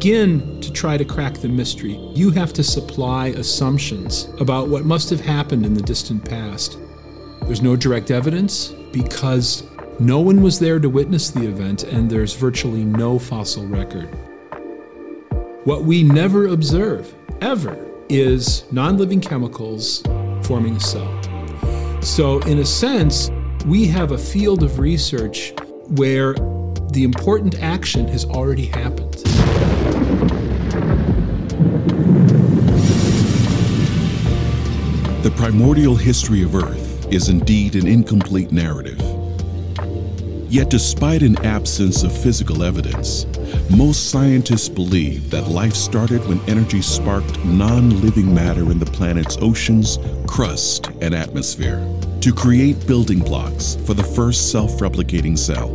Begin to try to crack the mystery, you have to supply assumptions about what must have happened in the distant past. There's no direct evidence because no one was there to witness the event and there's virtually no fossil record. What we never observe, ever, is non living chemicals forming a cell. So, in a sense, we have a field of research where the important action has already happened. The primordial history of Earth is indeed an incomplete narrative. Yet, despite an absence of physical evidence, most scientists believe that life started when energy sparked non living matter in the planet's oceans, crust, and atmosphere to create building blocks for the first self replicating cell.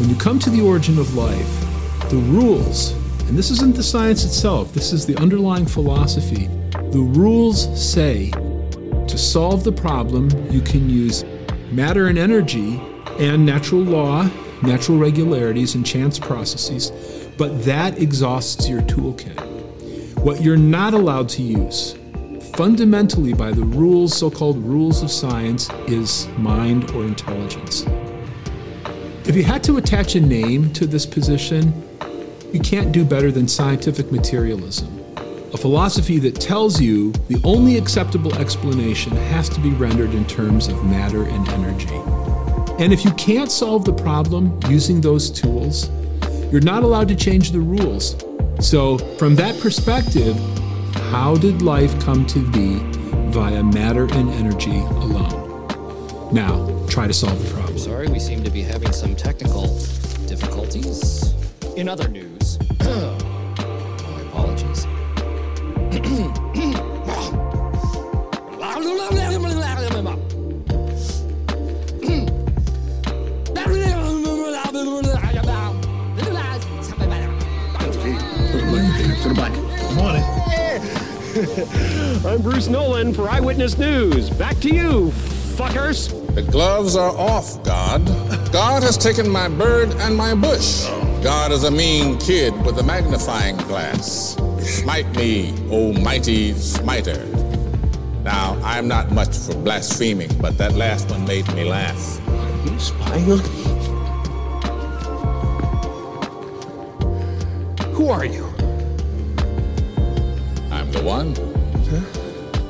When you come to the origin of life, the rules, and this isn't the science itself, this is the underlying philosophy, the rules say to solve the problem, you can use matter and energy and natural law, natural regularities, and chance processes, but that exhausts your toolkit. What you're not allowed to use, fundamentally by the rules, so called rules of science, is mind or intelligence. If you had to attach a name to this position, you can't do better than scientific materialism. A philosophy that tells you the only acceptable explanation has to be rendered in terms of matter and energy. And if you can't solve the problem using those tools, you're not allowed to change the rules. So, from that perspective, how did life come to be via matter and energy alone? Now, try to solve the problem. Sorry, we seem to be having some technical difficulties. In other news. I'm Bruce Nolan for Eyewitness News. Back to you, fuckers. The gloves are off, God. God has taken my bird and my bush. God is a mean kid with a magnifying glass. Smite me, O mighty smiter. Now, I'm not much for blaspheming, but that last one made me laugh. You spying on me? Who are you? I'm the one.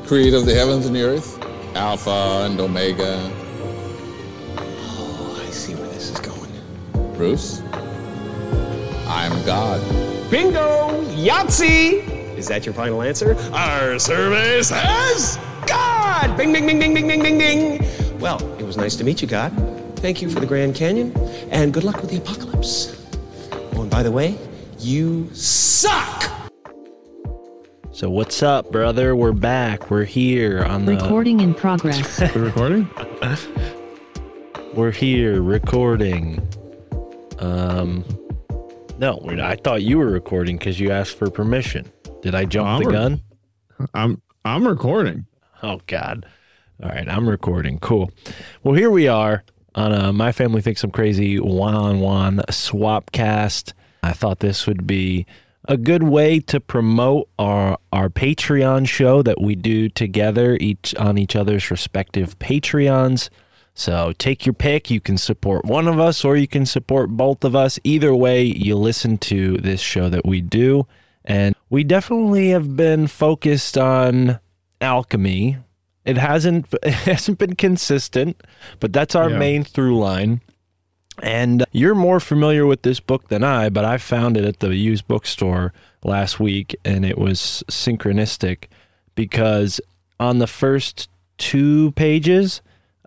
Creator of the heavens and the earth, Alpha and Omega. Oh, I see where this is going. Bruce, I'm God. Bingo! Yahtzee! Is that your final answer? Our survey says God! Bing, bing, bing, bing, bing, bing, bing, bing. Well, it was nice to meet you, God. Thank you for the Grand Canyon, and good luck with the apocalypse. Oh, and by the way, you suck! So what's up, brother? We're back. We're here on the Recording in progress. We're recording? We're here recording. Um No. I thought you were recording cuz you asked for permission. Did I jump I'm the re- gun? I'm I'm recording. Oh god. All right, I'm recording. Cool. Well, here we are on a My Family Thinks I'm Crazy one on one swap cast. I thought this would be a good way to promote our our Patreon show that we do together each on each other's respective Patreons. So take your pick. You can support one of us or you can support both of us. Either way, you listen to this show that we do. And we definitely have been focused on alchemy. It hasn't it hasn't been consistent, but that's our Yeah. main through line. And you're more familiar with this book than I, but I found it at the used bookstore last week and it was synchronistic because on the first two pages,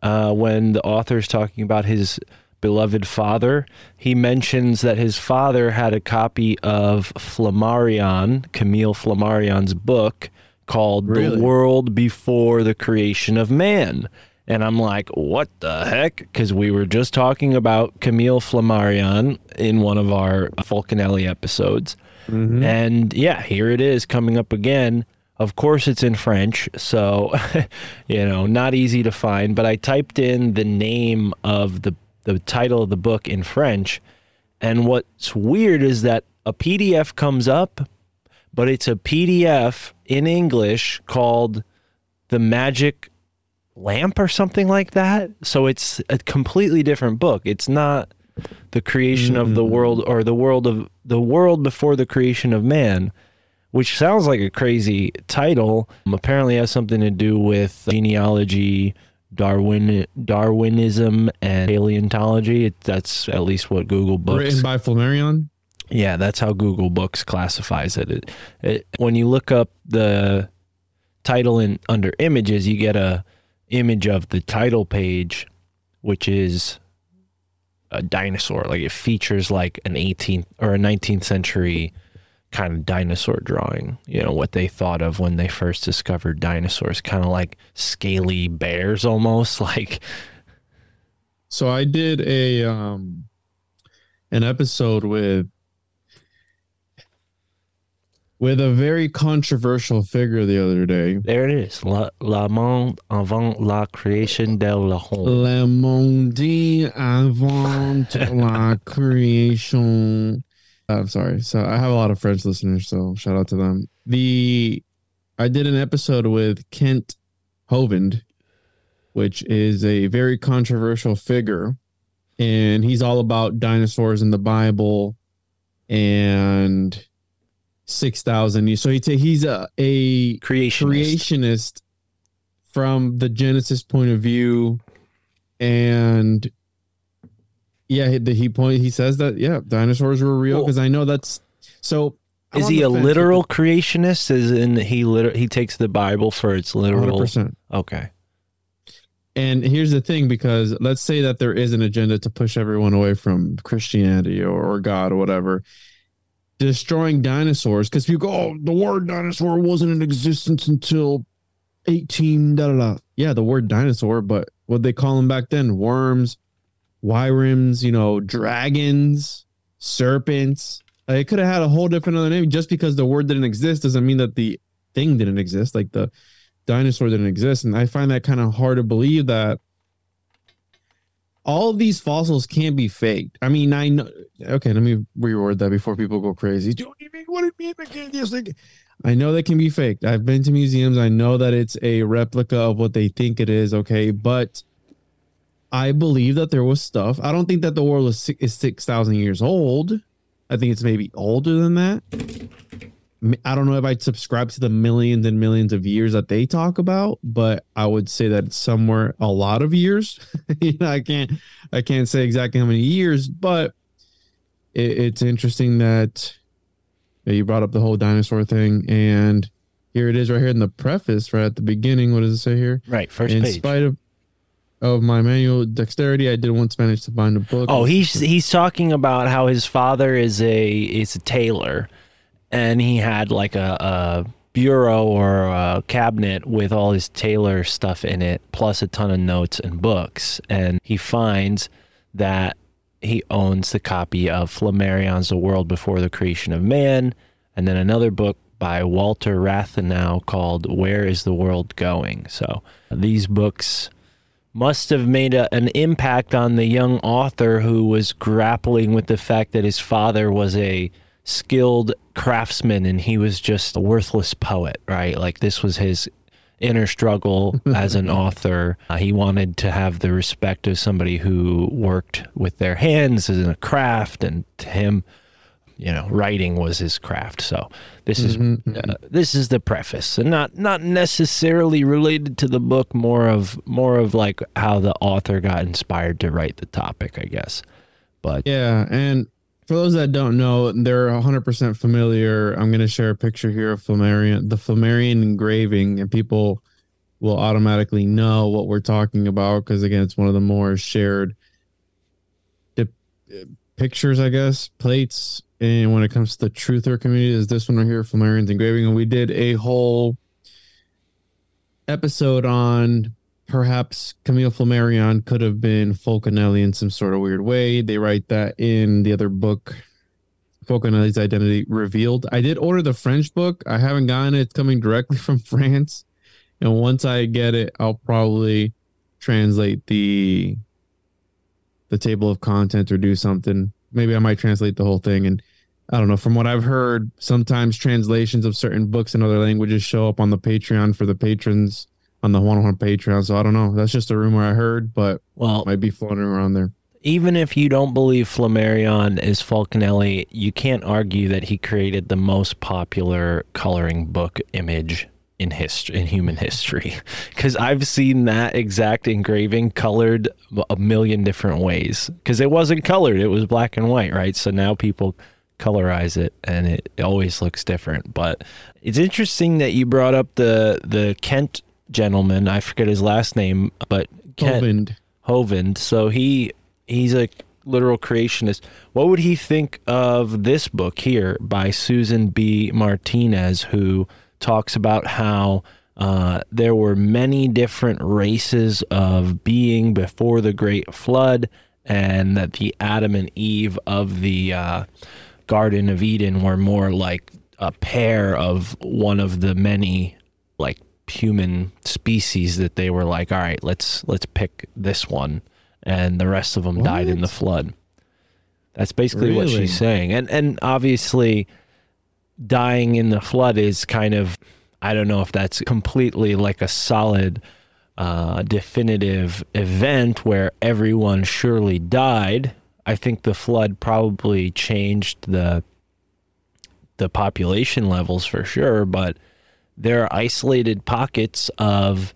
uh, when the author is talking about his beloved father, he mentions that his father had a copy of Flammarion, Camille Flammarion's book called Really? The World Before the Creation of Man. And I'm like, what the heck? Because we were just talking about Camille Flammarion in one of our Fulcanelli episodes. And yeah, here it is coming up again. Of course, it's in French, so you know, not easy to find. But I typed in the name of the the title of the book in French, and what's weird is that a PDF comes up, but it's a PDF in English called "The Magic Lamp" or something like that. So it's a completely different book. It's not the creation of the mm. world or the world of the world before the creation of man which sounds like a crazy title um, apparently has something to do with genealogy darwin darwinism and paleontology it, that's at least what google books Written by Flammarion. yeah, that's how Google Books classifies it. It, it. When you look up the title in under images, you get a image of the title page, which is a dinosaur. Like it features like an 18th or a 19th century kind of dinosaur drawing. You know what they thought of when they first discovered dinosaurs, kind of like scaly bears, almost like. So I did a um an episode with with a very controversial figure the other day. There it is. La, la monde avant la création de la homme. Le monde avant la création. I'm sorry. So I have a lot of French listeners, so shout out to them. The I did an episode with Kent Hovind, which is a very controversial figure, and he's all about dinosaurs in the Bible and six thousand. years. So he ta- he's a a Creationist. creationist from the Genesis point of view, and yeah, he, the, he point he says that yeah, dinosaurs were real because I know that's so. Is he a literal creationist? Is in he liter- he takes the Bible for its literal? 100%. Okay. And here's the thing, because let's say that there is an agenda to push everyone away from Christianity or, or God or whatever, destroying dinosaurs. Because people go, oh, the word dinosaur wasn't in existence until 18, da da da. Yeah, the word dinosaur, but what they call them back then? Worms, wyrims, you know, dragons, serpents. Like, it could have had a whole different other name. Just because the word didn't exist doesn't mean that the thing didn't exist. Like the dinosaur didn't exist. And I find that kind of hard to believe that all these fossils can't be faked. I mean, I know. Okay, let me reword that before people go crazy. Do you mean what it mean? I can't just like. I know they can be faked. I've been to museums. I know that it's a replica of what they think it is. Okay, but I believe that there was stuff. I don't think that the world is six, is six thousand years old. I think it's maybe older than that. I don't know if I'd subscribe to the millions and millions of years that they talk about, but I would say that it's somewhere a lot of years. you know, I can't I can't say exactly how many years, but it, it's interesting that that you brought up the whole dinosaur thing, and here it is right here in the preface, right at the beginning. What does it say here? Right, first in page. spite of of my manual dexterity, I did once manage to find a book. Oh, he's he's talking about how his father is a is a tailor, and he had like a, a bureau or a cabinet with all his tailor stuff in it, plus a ton of notes and books. And he finds that he owns the copy of Flammarion's The World Before the Creation of Man, and then another book by Walter Rathenau called Where is the World Going? So these books must have made a, an impact on the young author who was grappling with the fact that his father was a skilled craftsman and he was just a worthless poet, right? Like this was his inner struggle as an author. Uh, he wanted to have the respect of somebody who worked with their hands in a craft, and to him, you know, writing was his craft. So this is uh, this is the preface, and not not necessarily related to the book. More of more of like how the author got inspired to write the topic, I guess. But Yeah, and for those that don't know, they're 100% familiar. I'm going to share a picture here of Flammarion, the Flammarion engraving, and people will automatically know what we're talking about because, again, it's one of the more shared dip, uh, pictures, I guess, plates. And when it comes to the truther community, is this one right here, Flammarion's engraving. And we did a whole episode on perhaps Camille Flammarion could have been Fulcanelli in some sort of weird way. They write that in the other book, Fulcanelli's Identity Revealed. I did order the French book. I haven't gotten it. It's coming directly from France. And once I get it, I'll probably translate the the table of content or do something. Maybe I might translate the whole thing and I don't know. From what I've heard, sometimes translations of certain books in other languages show up on the Patreon for the patrons on the one on Patreon. So I don't know. That's just a rumor I heard, but well, might be floating around there. even if you don't believe Flammarion is Fulcanelli, you can't argue that he created the most popular coloring book image in history in human history because i've seen that exact engraving colored a million different ways because it wasn't colored it was black and white right so now people colorize it and it, always looks different but it's interesting that you brought up the the kent gentleman i forget his last name but kent Hovind. Hovind. So he he's a literal creationist. What would he think of this book here by Susan B. Martinez, who talks about how uh, there were many different races of being before the Great Flood, and that the Adam and Eve of the uh, Garden of Eden were more like a pair of one of the many like human species that they were like all right let's let's pick this one. And the rest of them died in the flood. That's basically what she's saying. And and obviously dying in the flood is kind of i don't know if that's completely like a solid uh, definitive event where everyone surely died i think the flood probably changed the the population levels for sure but there are isolated pockets of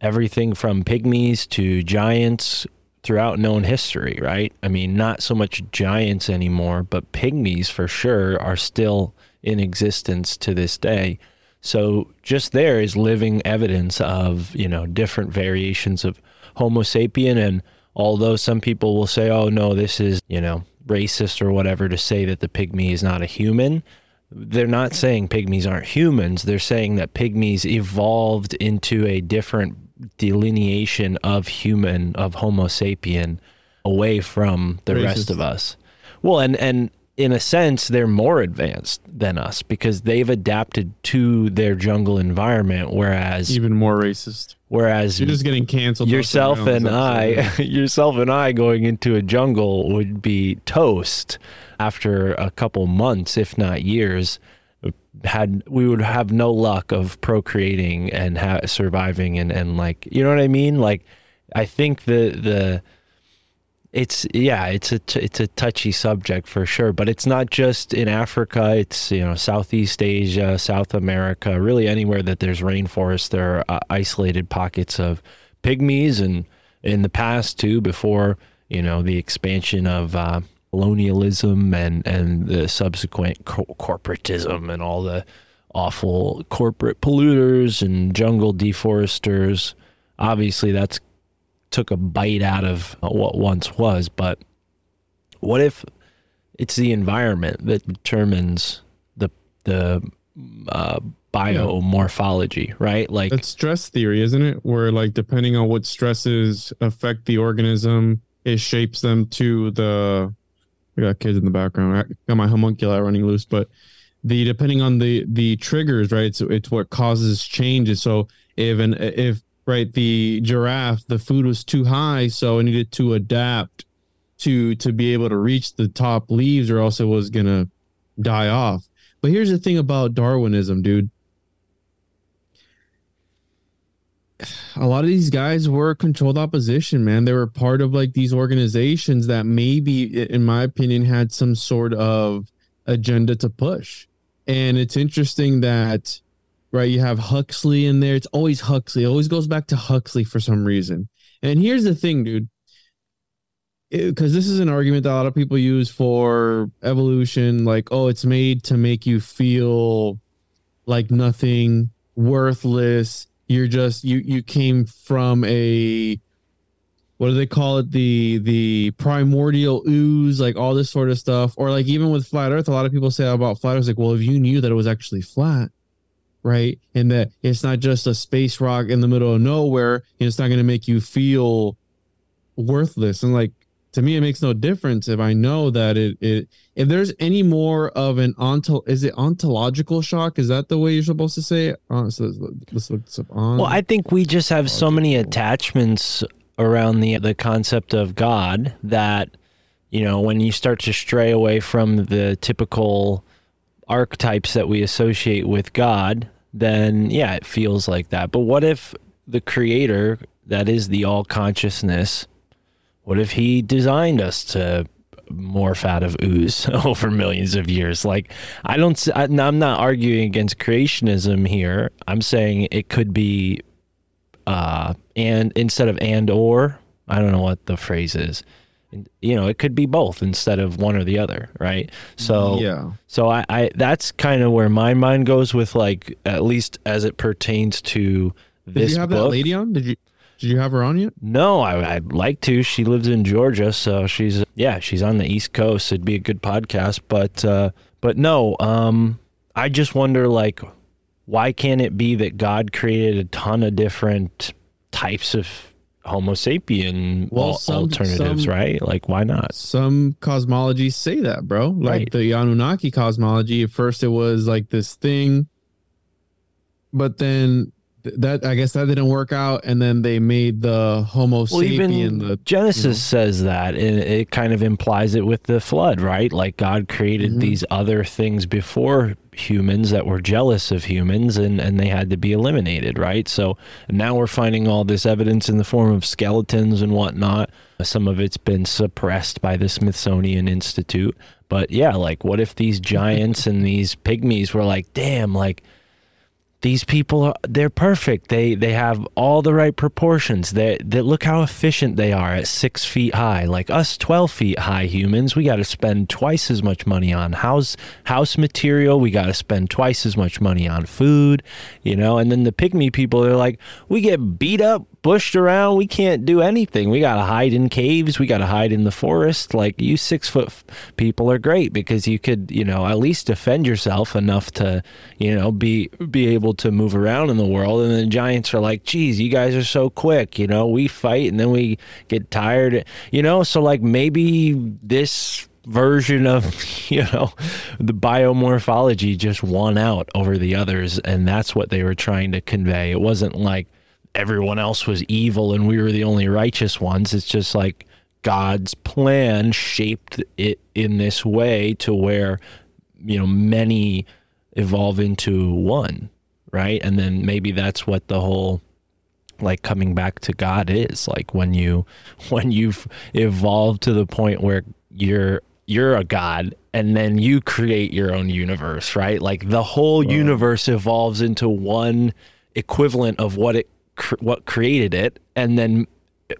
everything from pygmies to giants throughout known history, right? I mean, not so much giants anymore, but pygmies for sure are still in existence to this day. So just there is living evidence of, you know, different variations of Homo sapien. And although some people will say, oh, no, this is, you know, racist or whatever to say that the pygmy is not a human, they're not saying pygmies aren't humans. They're saying that pygmies evolved into a different delineation of human, of Homo sapien, away from the rest of us. Well, and and in a sense, they're more advanced than us because they've adapted to their jungle environment, whereas Even more racist. Whereas You're just getting canceled. yourself and I, yourself and I going into a jungle would be toast after a couple months, if not years. Had we would have no luck of procreating and ha- surviving and and like you know what I mean? Like I think the the it's yeah it's a t- it's a touchy subject for sure but it's not just in africa it's you know southeast asia south america really anywhere that there's rainforest there are uh, isolated pockets of pygmies and in the past too before you know the expansion of uh, colonialism and and the subsequent co- corporatism and all the awful corporate polluters and jungle deforesters. Obviously that's took a bite out of what once was. But what if it's the environment that determines the the uh, biomorphology, right? Like That's stress theory, isn't it? Where like depending on what stresses affect the organism, it shapes them to the. I got kids in the background. I got my homunculi running loose, but the depending on the the triggers, right? So it's what causes changes. So if an if right the giraffe the food was too high, so it needed to adapt to to be able to reach the top leaves, or else it was gonna die off. But here's the thing about Darwinism, dude. a lot of these guys were controlled opposition, man. They were part of like these organizations that maybe, in my opinion, had some sort of agenda to push. And it's interesting that, right, you have Huxley in there. It's always Huxley. It always goes back to Huxley for some reason. And here's the thing, dude. Because this is an argument that a lot of people use for evolution, like, oh, it's made to make you feel like nothing, worthless you're just you you came from a what do they call it the the primordial ooze like all this sort of stuff or like even with flat earth a lot of people say about flat earth like well if you knew that it was actually flat right? And that it's not just a space rock in the middle of nowhere and it's not going to make you feel worthless. And like to me it makes no difference if i know that it it if there's any more of an onto is it ontological shock? Is that the way you're supposed to say it? Uh, so let's look this up on Well, I think we just have so many attachments around the the concept of God that you know when you start to stray away from the typical archetypes that we associate with God, then yeah, it feels like that. But what if the creator that is the all consciousness what if he designed us to morph out of ooze over millions of years? Like, I don't, I, am not arguing against creationism here. I'm saying it could be, uh, and instead of and or, I don't know what the phrase is. You know, it could be both instead of one or the other, right? So, Yeah. So I, I that's kind of where my mind goes with like at least as it pertains to this did you have book. that lady on did you did you have her on yet No, I, I'd like to. She lives in Georgia, so she's yeah, she's on the East Coast. It'd be a good podcast, but uh, but no, um, I just wonder like, why can't it be that God created a ton of different types of Homo sapien Well, some- alternatives, some- right? Like, why not? some cosmologies say that bro like Right. the anunnaki cosmology at first it was like this thing but then th- that i guess that didn't work out and then they made the homo Well, sapien even the Genesis says that, and it kind of implies it with the flood, right? Like God created Mhm. these other things before humans that were jealous of humans, and and they had to be eliminated, right? So now we're finding all this evidence in the form of skeletons and whatnot. Some of it's been suppressed by the Smithsonian Institute, but yeah, like what if these giants and these pygmies were like, damn, like these people are they're perfect. They they have all the right proportions. They, they look how efficient they are at six feet high. Like us 12 feet high humans we got to spend twice as much money on house house material. We got to spend twice as much money on food you know? And then the pygmy people they're like we get beat up bushed around. We can't do anything. We got to hide in caves. We got to hide in the forest. Like you six foot people are great because you could you know at least defend yourself enough to you know be be able to move around in the world. And the giants are like geez you guys are so quick you know we fight and then we get tired. You know so like maybe this version of you know the biomorphology just won out over the others and that's what they were trying to convey. It wasn't like everyone else was evil and we were the only righteous ones. It's just like god's plan shaped it in this way to where you know many evolve into one right? And then maybe that's what the whole like coming back to god is. Like when you when you've evolved to the point where you're you're a god and then you create your own universe right? Like the whole universe evolves into one equivalent of what it cr- what created it. And then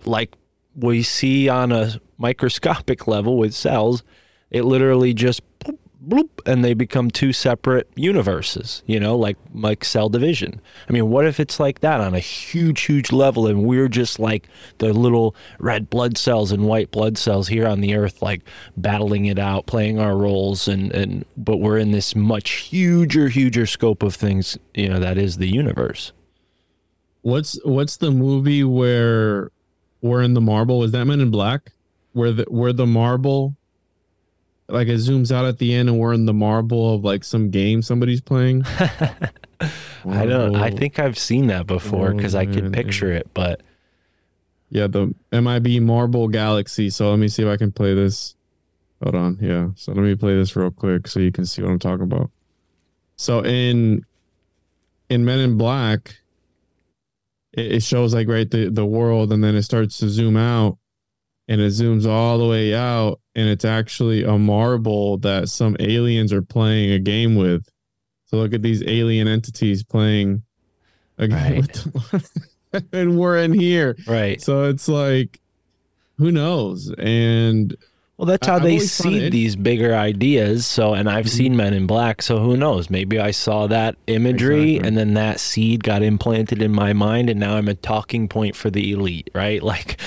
like we see on a microscopic level with cells it literally just bloop, bloop, and they become two separate universes you know like like cell division. I mean what if it's like that on a huge huge level and we're just like the little red blood cells and white blood cells here on the earth like battling it out playing our roles and and but we're in this much huger huger scope of things you know that is the universe what's what's the movie where we're in the marble is that men in black where the where the marble like it zooms out at the end and we're in the marble of like some game somebody's playing. I don't. I think I've seen that before because I Oh, could man, picture it, but Yeah, the MIB Marble Galaxy. So let me see if I can play this. Hold on. Yeah. So let me play this real quick so you can see what I'm talking about. So in in Men in Black, it, it shows like right the, the world and then it starts to zoom out and it zooms all the way out and it's actually a marble that some aliens are playing a game with. So look at these alien entities playing a game Right. and we're in here. right. So it's like, who knows? And Well, that's how I've they seed these bigger ideas. So, and I've Mm-hmm. seen Men in Black. So who knows? Maybe I saw that imagery, Exactly. and then that seed got implanted in my mind, and now I'm a talking point for the elite, right? Like,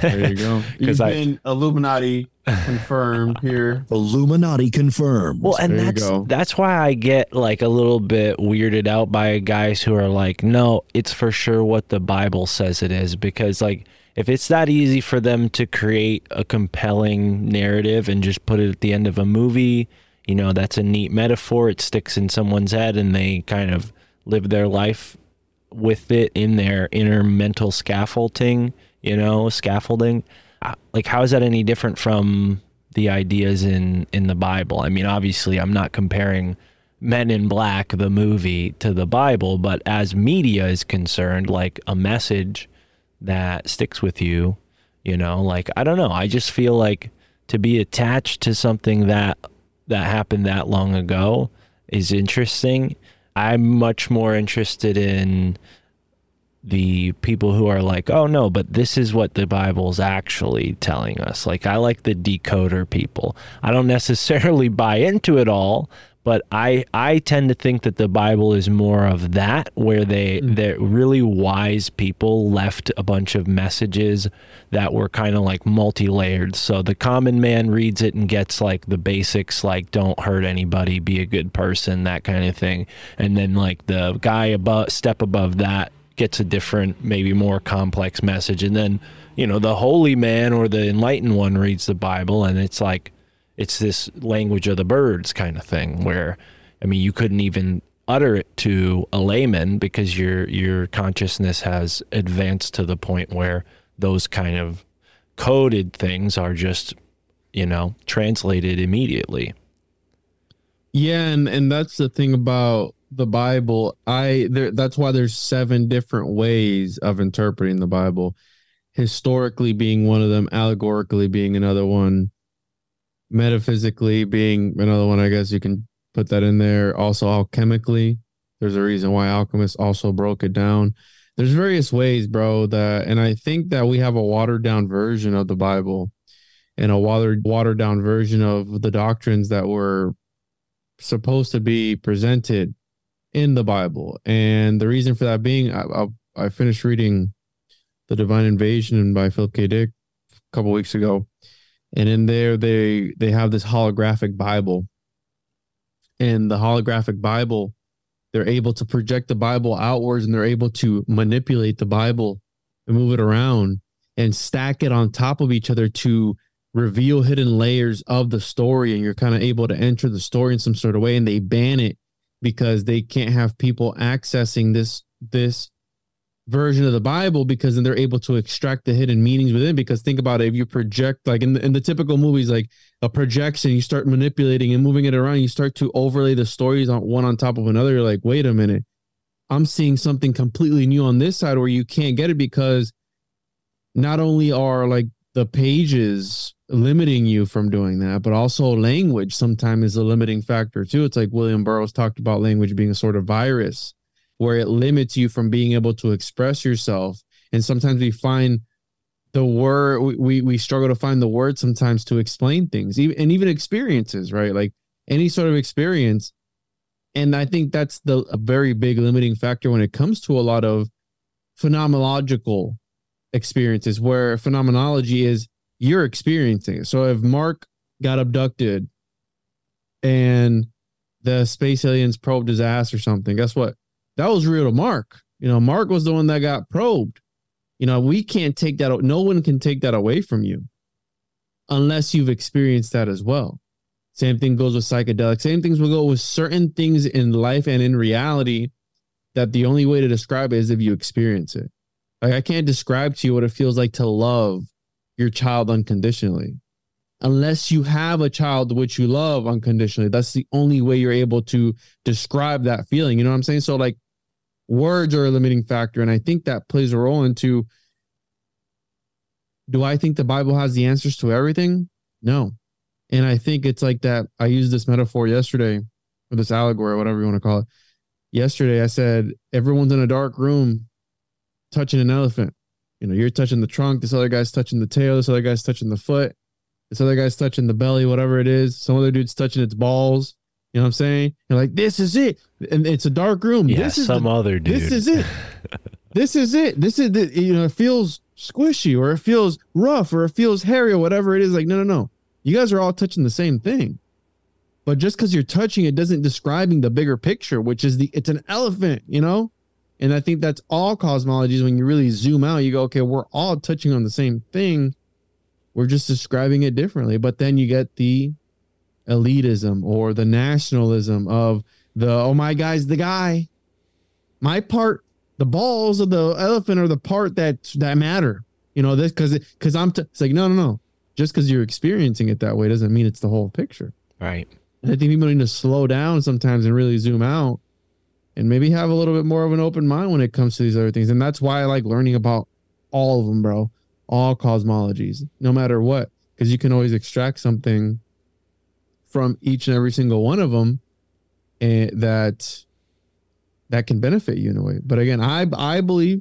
there you go. 'Cause You've I- been Illuminati confirmed here. Illuminati confirmed. Well, and There you that's go. that's why I get like a little bit weirded out by guys who are like, "No, it's for sure what the Bible says it is." Because like, if it's that easy for them to create a compelling narrative and just put it at the end of a movie, you know, that's a neat metaphor. It sticks in someone's head, and they kind of live their life with it in their inner mental scaffolding. You know, scaffolding. Uh, Like, how is that any different from the ideas in in the Bible. I mean, obviously, I'm not comparing Men in Black the movie to the Bible, but as media is concerned, like a message that sticks with you, you know, like I don't know, I just feel like to be attached to something that that happened that long ago is interesting. I'm much more interested in the people who are like, oh no, but this is what the Bible's actually telling us. Like, I like the decoder people. I don't necessarily buy into it all, but I I tend to think that the Bible is more of that, where they mm. they're really wise people left a bunch of messages that were kind of like multi-layered. So the common man reads it and gets like the basics, like don't hurt anybody, be a good person, that kind of thing, and then like the guy above step above that gets a different, maybe more complex message. And then, you know, the holy man or the enlightened one reads the Bible and it's like, it's this language of the birds kind of thing where, I mean, you couldn't even utter it to a layman because your your consciousness has advanced to the point where those kind of coded things are just, you know, translated immediately. Yeah, and and that's the thing about the Bible. I there that's why there's seven different ways of interpreting the Bible. Historically being one of them, allegorically being another one, metaphysically being another one. I guess you can put that in there. Also alchemically, there's a reason why alchemists also broke it down. There's various ways, bro, that and I think that we have a watered down version of the Bible and a watered watered down version of the doctrines that were supposed to be presented in the Bible. And the reason for that being, I, I, I finished reading The Divine Invasion by Philip K. Dick a couple weeks ago. And in there, they they have this holographic Bible. And the holographic Bible, they're able to project the Bible outwards and they're able to manipulate the Bible and move it around and stack it on top of each other to reveal hidden layers of the story and you're kind of able to enter the story in some sort of way and they ban it because they can't have people accessing this this version of the bible because then they're able to extract the hidden meanings within. Because think about it if you project like in the, in the typical movies like a projection you start manipulating and moving it around you start to overlay the stories on one on top of another. You're like wait a minute. I'm seeing something completely new on this side where you can't get it because not only are like the pages limiting you from doing that, but also language sometimes is a limiting factor too. It's like William Burroughs talked about language being a sort of virus where it limits you from being able to express yourself. And sometimes we find the word we, we, struggle to find the word sometimes to explain things, even and even experiences, right? Like any sort of experience. And I think that's the a very big limiting factor when it comes to a lot of phenomenological experiences where phenomenology is you're experiencing it. So if Mark got abducted and the space aliens probed his ass or something, guess what? That was real to Mark. You know, Mark was the one that got probed. You know, we can't take that. No one can take that away from you unless you've experienced that as well. Same thing goes with psychedelics. Same things will go with certain things in life and in reality that the only way to describe it is if you experience it. Like I can't describe to you what it feels like to love your child unconditionally. Unless you have a child which you love unconditionally. That's the only way you're able to describe that feeling. You know what I'm saying? So like words are a limiting factor. And I think that plays a role into do I think the Bible has the answers to everything? No. And I think it's like that. I used this metaphor yesterday, or this allegory, or whatever you want to call it. Yesterday, I said, everyone's in a dark room touching an elephant. You know, you're touching the trunk, this other guy's touching the tail, this other guy's touching the foot, this other guy's touching the belly, whatever it is. Some other dude's touching its balls. You know what I'm saying? You're like, this is it. And it's a dark room. Yeah, this is some the- other dude. This is it. this is it. This is the, you know, it feels squishy or it feels rough or it feels hairy or whatever it is. Like, no, no, no. You guys are all touching the same thing. But just because you're touching it doesn't describing the bigger picture, which is the it's an elephant, you know? And I think that's all cosmologies. When you really zoom out, you go, okay, we're all touching on the same thing. We're just describing it differently. But then you get the elitism or the nationalism of the oh my guy's the guy. My part, the balls of the elephant are the part that that matter. You know this because because I'm t- it's like no no no. Just because you're experiencing it that way doesn't mean it's the whole picture. Right. And I think people need to slow down sometimes and really zoom out and maybe have a little bit more of an open mind when it comes to these other things. And that's why I like learning about all of them, bro. All cosmologies, no matter what, because you can always extract something from each and every single one of them and that that can benefit you in a way. But again, I I believe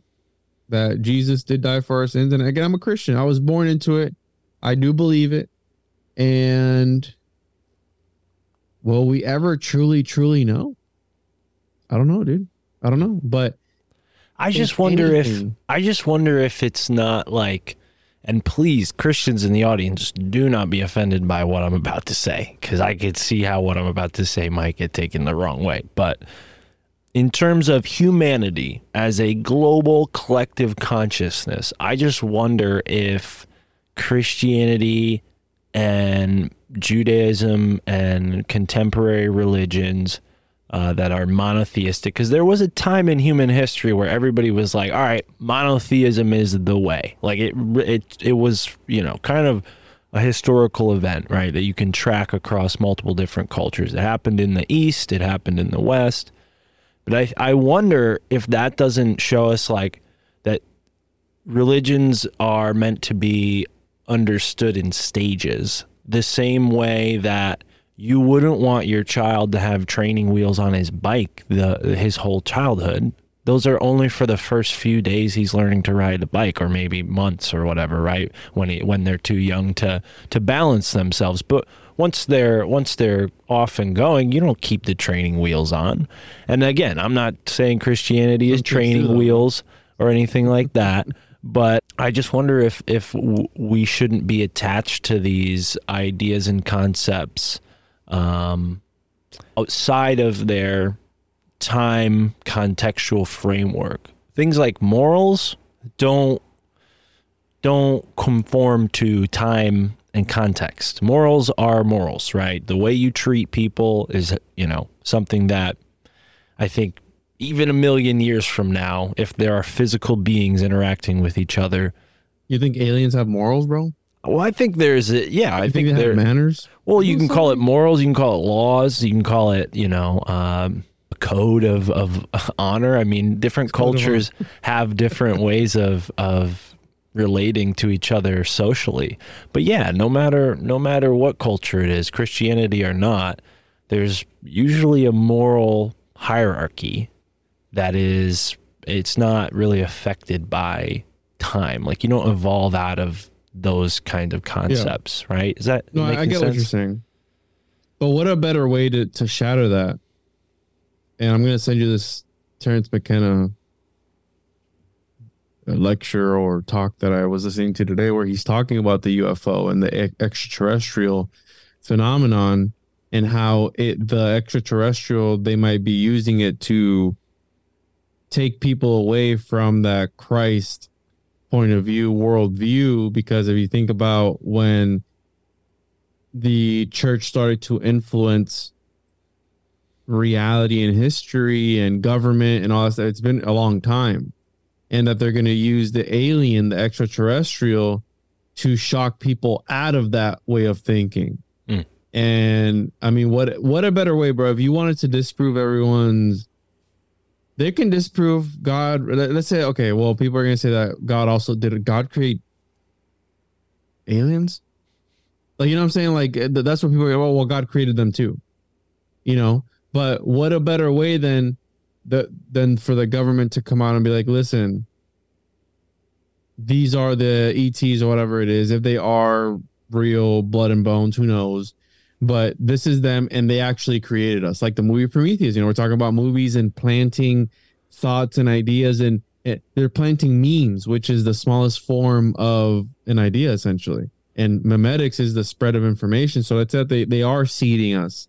that Jesus did die for our sins. And again, I'm a Christian. I was born into it. I do believe it. And will we ever truly, truly know? I don't know, dude. I don't know. But I just wonder if I just wonder if it's not like and please Christians in the audience do not be offended by what I'm about to say cuz I could see how what I'm about to say might get taken the wrong way. But in terms of humanity as a global collective consciousness I just wonder if Christianity and Judaism and contemporary religions uh, that are monotheistic because there was a time in human history where everybody was like all right monotheism is the way. Like it it it was you know kind of a historical event right that you can track across multiple different cultures. It happened in the east it happened in the west. But i i wonder if that doesn't show us like that religions are meant to be understood in stages. The same way that you wouldn't want your child to have training wheels on his bike the his whole childhood. Those are only for the first few days he's learning to ride a bike or maybe months or whatever right? When he when they're too young to to balance themselves. But once they're once they're off and going you don't keep the training wheels on. And again i'm not saying christianity is Some kids do, training wheels or anything like that but i just wonder if if we shouldn't be attached to these ideas and concepts um, outside of their time contextual framework. Things like morals don't don't conform to time and context. Morals are morals, right? The way you treat people is, you know, something that I think even a million years from now, if there are physical beings interacting with each other, you think aliens have morals, bro? Well, I think there's a, yeah, I You think, they there manners? well, you can call it morals, you can call it laws, you can call it, you know, um, a code of, of honor. I mean, different Code of cultures have different ways of of relating to each other socially. But yeah, no matter no matter what culture it is, Christianity or not, there's usually a moral hierarchy that is it's not really affected by time. Like you don't evolve out of those kind of concepts, right? Is that No, I, get what you're sense? saying. But what a better way to, to shatter that. And I'm going to send you this Terence McKenna uh, lecture or talk that I was listening to today where he's talking about the UFO and the extraterrestrial phenomenon and how it the extraterrestrial they might be using it to take people away from that Christ point of view, world view. Because if you think about when the church started to influence reality and history and government and all that. It's been a long time. And that they're going to use the alien, the extraterrestrial, to shock people out of that way of thinking. Mm. And I mean, what what a better way, bro? If you wanted to disprove everyone's, they can disprove God. let- Let's say, okay, well, people are going to say that God also did. God create aliens? Like, you know what I'm saying? Like, eh, that's what people are. Well, God created them too. You know, but what a better way than the than for the government to come out and be like, listen, these are the ETs or whatever it is. If they are real blood and bones, who knows? But this is them, and they actually created us. Like the movie Prometheus. You know, we're talking about movies and planting thoughts and ideas, and it, they're planting memes, which is the smallest form of an idea, essentially. And memetics is the spread of information. So it's that they they are seeding us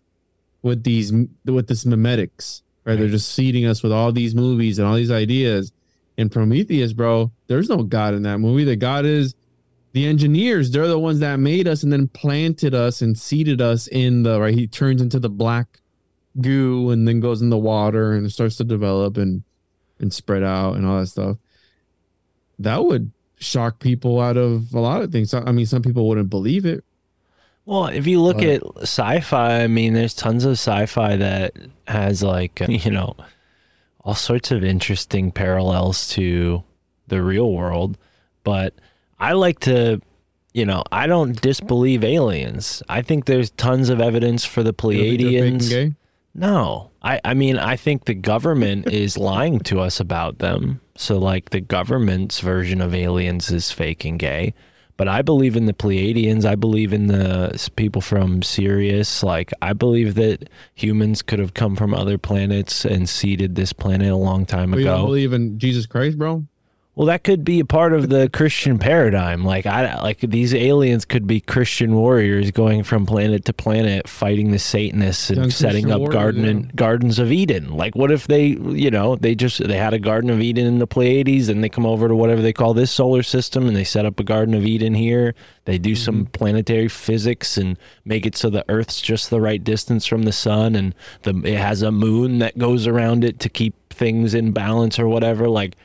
with these with this memetics, right? They're just seeding us with all these movies and all these ideas. In Prometheus, bro, there's no God in that movie. The God is the engineers. They're the ones that made us and then planted us and seeded us in the right. He turns into the black goo and then goes in the water and it starts to develop and and spread out and all that stuff. That would shock people out of a lot of things. I mean, some people wouldn't believe it. Well, if you look at sci-fi, I mean, there's tons of sci-fi that has like you know all sorts of interesting parallels to the real world. But I like to, you know, I don't disbelieve aliens. I think there's tons of evidence for the You think they're fake and Pleiadians. No, I, I mean, I think the government is lying to us about them. So, like, the government's version of aliens is fake and gay. But I believe in the Pleiadians. I believe in the people from Sirius. Like, I believe that humans could have come from other planets and seeded this planet a long time But you don't ago. believe in Jesus Christ, bro? Well, that could be a part of the Christian paradigm. Like I like these aliens could be Christian warriors going from planet to planet fighting the Satanists and Young setting Christian up warriors, garden yeah. and gardens of Eden. Like what if they, you know, they just they had a garden of Eden in the Pleiades and they come over to whatever they call this solar system and they set up a garden of Eden here. They do some Mm-hmm. planetary physics and make it so the Earth's just the right distance from the sun and the it has a moon that goes around it to keep things in balance or whatever. Like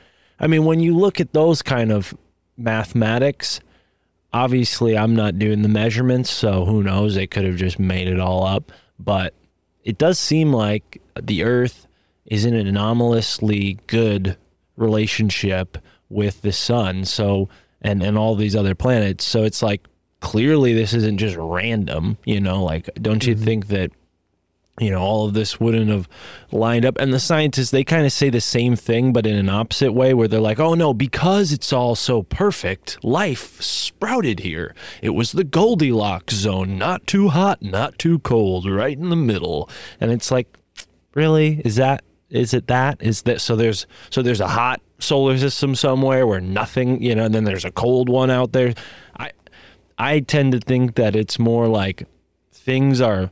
I mean, when you look at those kind of mathematics, obviously I'm not doing the measurements, so who knows? They could have just made it all up. But it does seem like the Earth is in an anomalously good relationship with the sun. So, and, and all these other planets. So it's like clearly this isn't just random, you know? Like, don't you mm-hmm. think that you know all of this wouldn't have lined up. And the scientists they kind of say the same thing but in an opposite way where they're like oh no because it's all so perfect life sprouted here. It was the goldilocks zone not too hot not too cold right in the middle. And it's like really? Is that is it that? Is that so there's so there's a hot solar system somewhere where nothing you know and then there's a cold one out there. I i tend to think that it's more like things are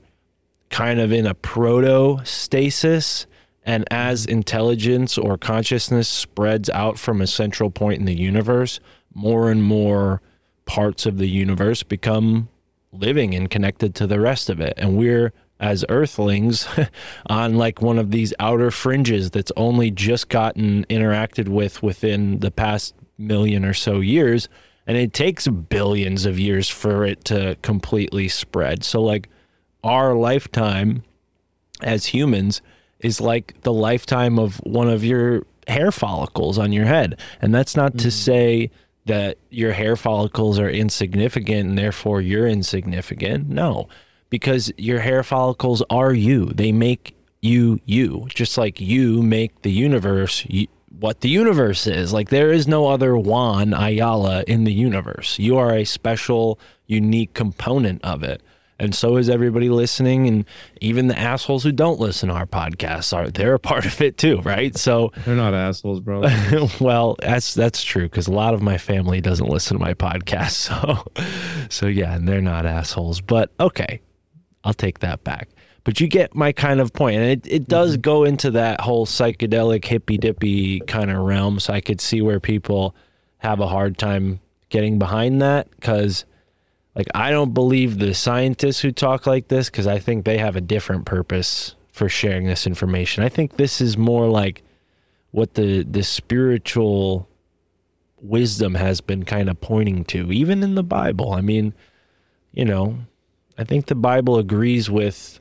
kind of in a proto stasis. And as intelligence or consciousness spreads out from a central point in the universe, more and more parts of the universe become living and connected to the rest of it. And we're, as earthlings, on like one of these outer fringes that's only just gotten interacted with within the past million or so years. And it takes billions of years for it to completely spread. So, like, our lifetime as humans is like the lifetime of one of your hair follicles on your head. And that's not to mm. say that your hair follicles are insignificant and therefore you're insignificant. No, because your hair follicles are you. They make you you, just like you make the universe what the universe is. Like there is no other Juan Ayala in the universe. You are a special, unique component of it and so is everybody listening and even the assholes who don't listen to our podcasts are they're a part of it too right? So They're not assholes, bro. well that's that's true because a lot of my family doesn't listen to my podcast so so yeah and they're not assholes but okay i'll take that back. But you get my kind of point and it, it does mm-hmm. go into that whole psychedelic hippy dippy kind of realm so i could see where people have a hard time getting behind that because like I don't believe the scientists who talk like this because I think they have a different purpose for sharing this information. I think this is more like what the the spiritual wisdom has been kind of pointing to, even in the Bible. I mean, you know, I think the Bible agrees with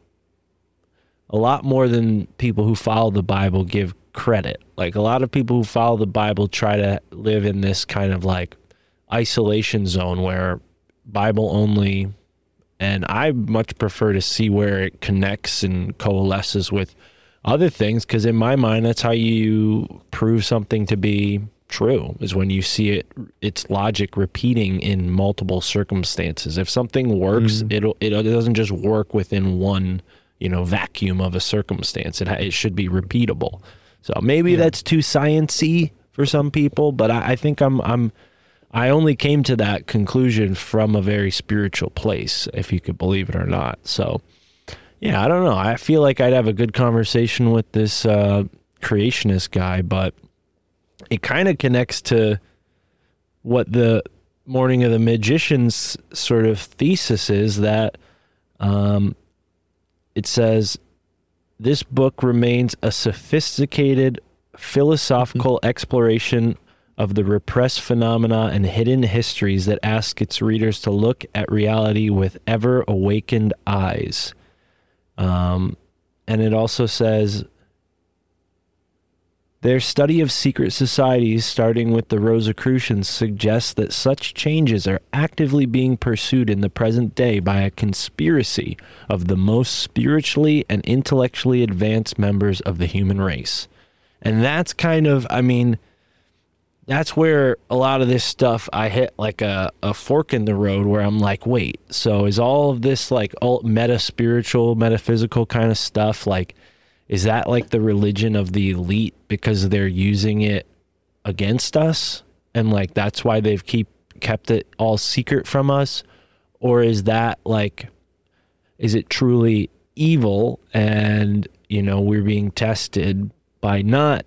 a lot more than people who follow the Bible give credit. Like a lot of people who follow the Bible try to live in this kind of like isolation zone where Bible only and I much prefer to see where it connects and coalesces with other things because in my mind that's how you prove something to be true is when you see it its logic repeating in multiple circumstances. If something works Mhm. it'll it doesn't just work within one you know vacuum of a circumstance. It, it should be repeatable. So maybe that's too sciency for some people but I, I think i'm i'm i only came to that conclusion from a very spiritual place if you could believe it or not. So yeah i don't know. I feel like i'd have a good conversation with this uh creationist guy but it kind of connects to what the morning of the magicians sort of thesis is that um, it says this book remains a sophisticated philosophical exploration of the repressed phenomena and hidden histories that ask its readers to look at reality with ever awakened eyes um, and it also says their study of secret societies, starting with the Rosicrucians, suggests that such changes are actively being pursued in the present day by a conspiracy of the most spiritually and intellectually advanced members of the human race. And that's kind of, I mean, that's where a lot of this stuff I hit like a, a fork in the road where I'm like, wait, so is all of this like all meta spiritual, metaphysical kind of stuff? Like is that like the religion of the elite because they're using it against us? And like that's why they've keep kept it all secret from us? Or is that like is it truly evil and you know we're being tested by not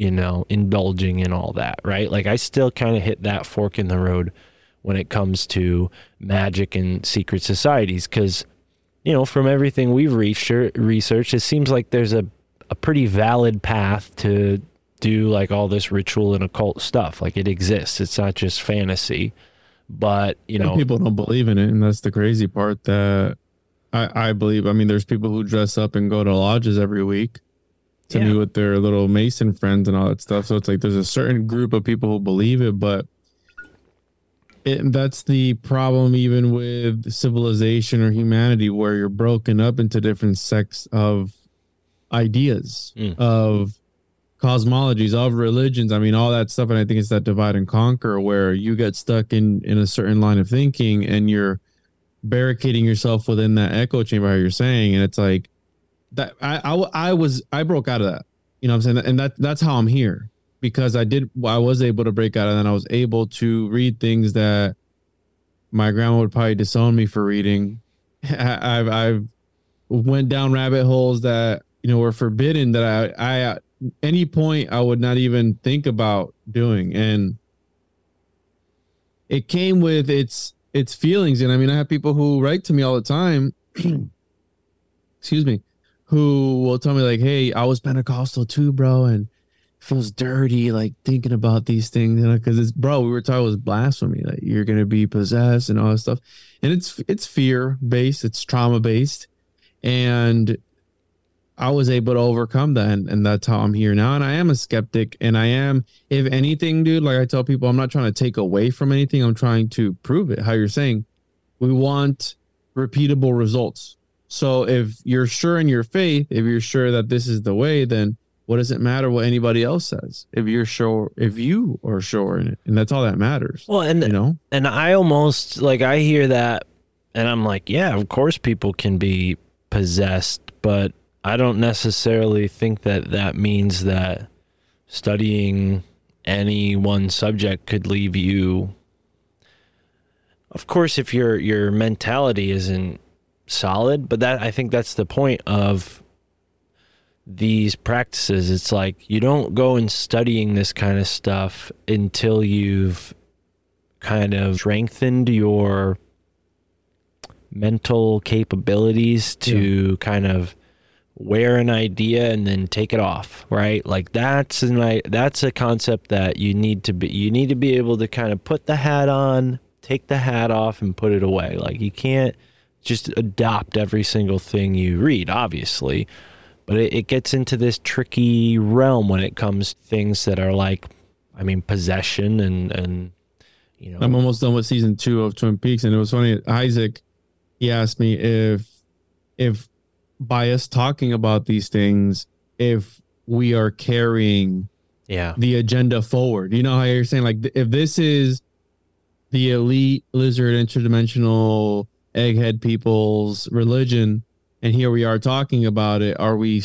you know indulging in all that right like i still kind of hit that fork in the road when it comes to magic and secret societies cuz you know, from everything we've researched, researched, it seems like there's a, a pretty valid path to do like all this ritual and occult stuff. Like it exists. It's not just fantasy. But, you Some know, people don't believe in it, and that's the crazy part. That I, I believe. I mean, there's people who dress up and go to lodges every week to Yeah. meet with their little Mason friends and all that stuff. So it's like there's a certain group of people who believe it, but it, that's the problem even with civilization or humanity, where you're broken up into different sects of ideas Mm. of cosmologies of religions i mean all that stuff and i think it's that divide and conquer where you get stuck in in a certain line of thinking and you're barricading yourself within that echo chamber how you're saying and it's like that I, I I was i broke out of that you know what i'm saying? And that that's how i'm here because i did i was able to break out and then i was able to read things that my grandma would probably disown me for reading. I- i've i've went down rabbit holes that you know were forbidden that i i at any point i would not even think about doing. And it came with its its feelings. And i mean i have people who write to me all the time. Excuse me who will tell me like hey i was pentecostal too bro and it feels dirty like thinking about these things you know because it's bro we were taught it was blasphemy like you're gonna be possessed and all this stuff and it's it's fear based it's trauma based and I was able to overcome that, and, and that's how I'm here now. And I am a skeptic, and I am, if anything, dude. Like I tell people, I'm not trying to take away from anything. I'm trying to prove it. How you're saying, we want repeatable results. So if you're sure in your faith, if you're sure that this is the way, then what does it matter what anybody else says? If you're sure, if you are sure in it, and that's all that matters. Well, and you know, and I almost like I hear that and I'm like, yeah, of course people can be possessed, but I don't necessarily think that that means that studying any one subject could leave you Of course if your your mentality isn't solid, but that I think that's the point of these practices. It's like you don't go and studying this kind of stuff until you've kind of strengthened your mental capabilities to kind of wear an idea and then take it off, right? Like that's an i- that's a concept that you need to be you need to be able to kind of put the hat on, take the hat off and put it away. Like you can't just adopt every single thing you read, obviously. But it, it gets into this tricky realm when it comes to things that are like I mean possession and and you know I'm almost done with season two of Twin Peaks, and it was funny. Isaac, he asked me if, if by us talking about these things, if we are carrying yeah the agenda forward. You know how you're saying like if this is the elite lizard interdimensional egghead people's religion, and here we are talking about it, are we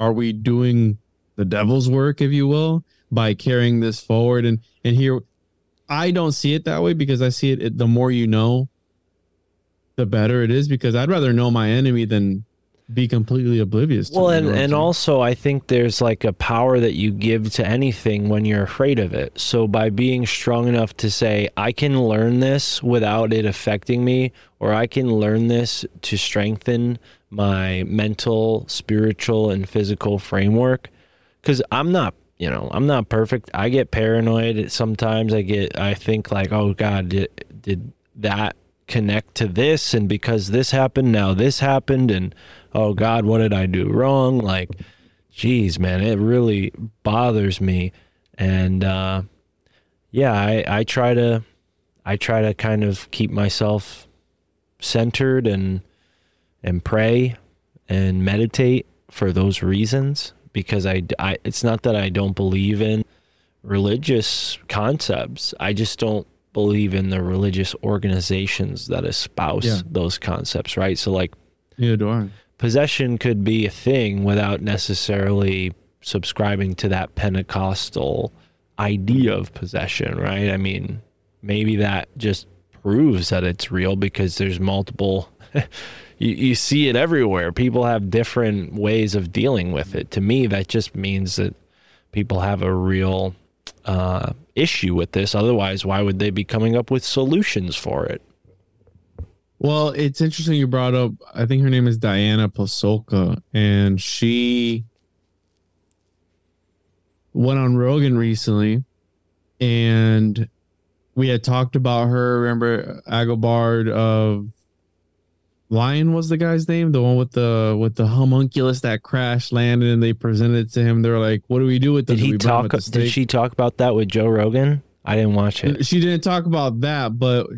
are we doing the devil's work, if you will, by carrying this forward? And and here, I don't see it that way because I see it, it the more you know, the better it is. Because I'd rather know my enemy than be completely oblivious. To Well, and, know what I'm and also, I think there's like a power that you give to anything when you're afraid of it. So, by being strong enough to say, I can learn this without it affecting me, or I can learn this to strengthen my mental, spiritual, and physical framework. Because I'm not, you know, I'm not perfect. I get paranoid sometimes. I get, I think like, oh God, did, did that connect to this? And because this happened, now this happened. And oh God, what did I do wrong? Like, geez, man, it really bothers me. And uh, yeah, I, I try to, I try to kind of keep myself centered and and pray and meditate for those reasons because I, I it's not that I don't believe in religious concepts. I just don't believe in the religious organizations that espouse Yeah. those concepts, right? So like Neither do I. possession could be a thing without necessarily subscribing to that Pentecostal idea of possession, right? I mean, maybe that just proves that it's real because there's multiple you, you see it everywhere. People have different ways of dealing with it. To me, that just means that people have a real uh, issue with this. Otherwise, why would they be coming up with solutions for it? Well, it's interesting you brought up. I think her name is Diana Pasulka, and she went on Rogan recently, and we had talked about her. Remember Agobard of Lyon was the guy's name, the one with the with the homunculus that crash landed, and they presented it to him. They're like, "What do we do with this?" Did he we burn him talk? Did she talk about that with Joe Rogan? I didn't watch it. She didn't talk about that, but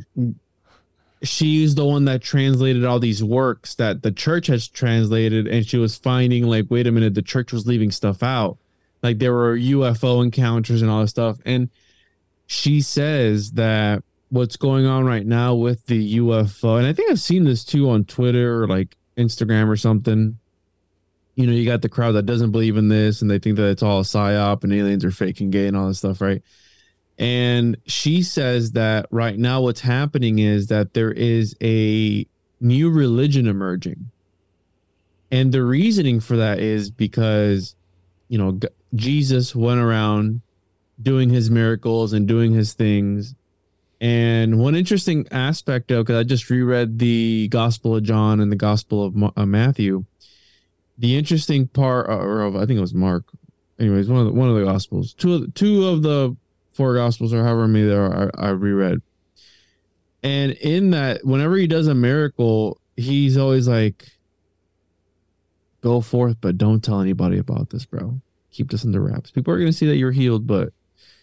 she's the one that translated all these works that the church has translated, and she was finding like, wait a minute, the church was leaving stuff out. Like there were UFO encounters and all this stuff. And she says that what's going on right now with the UFO, and I think I've seen this too on Twitter or like Instagram or something. You know, you got the crowd that doesn't believe in this and they think that it's all a psyop and aliens are fake and gay and all this stuff, right? And she says that right now what's happening is that there is a new religion emerging. And the reasoning for that is because, you know, Jesus went around doing his miracles and doing his things. And one interesting aspect though, because I just reread the Gospel of John and the Gospel of Ma- uh, Matthew, the interesting part, uh, or of, I think it was Mark. Anyways, one of the, one of the Gospels, two of the, two of the four Gospels or however many there are, I, I reread. And in that, whenever he does a miracle, he's always like, "Go forth, but don't tell anybody about this, bro. Keep this under wraps. People are gonna see that you're healed, but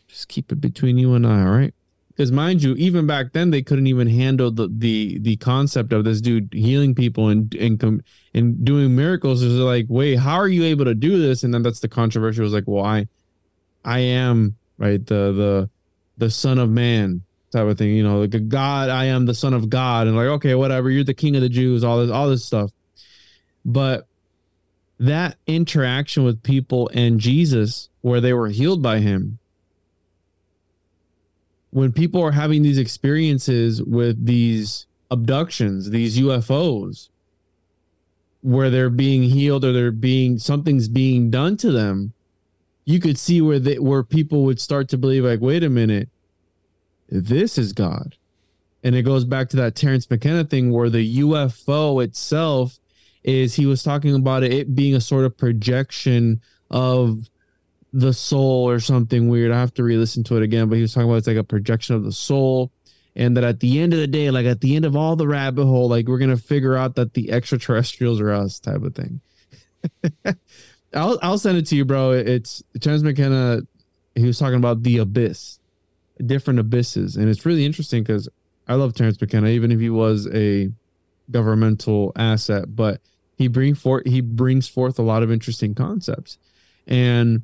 just keep it between you and I, all right?" Because mind you, even back then they couldn't even handle the the the concept of this dude healing people and and com- and doing miracles. Is like, wait, how are you able to do this? And then that's the controversy. It was like, well, I I am right the the the son of man type of thing. You know, like a God. I am the son of God, and like, okay, whatever. You're the king of the Jews. All this all this stuff, but that interaction with people and Jesus, where they were healed by him when people are having these experiences with these abductions, these UFOs, where they're being healed or they're being something's being done to them, you could see where they where people would start to believe, like, wait a minute, this is God. And it goes back to that Terence McKenna thing where the UFO itself is he was talking about it being a sort of projection of the soul or something weird. I have to re-listen to it again, but he was talking about it's like a projection of the soul. And that at the end of the day, like at the end of all the rabbit hole, like we're gonna figure out that the extraterrestrials are us type of thing. I'll I'll send it to you, bro. It's Terence McKenna. He was talking about the abyss, different abysses, and it's really interesting because I love Terence McKenna, even if he was a governmental asset, but he bring forth he brings forth a lot of interesting concepts, and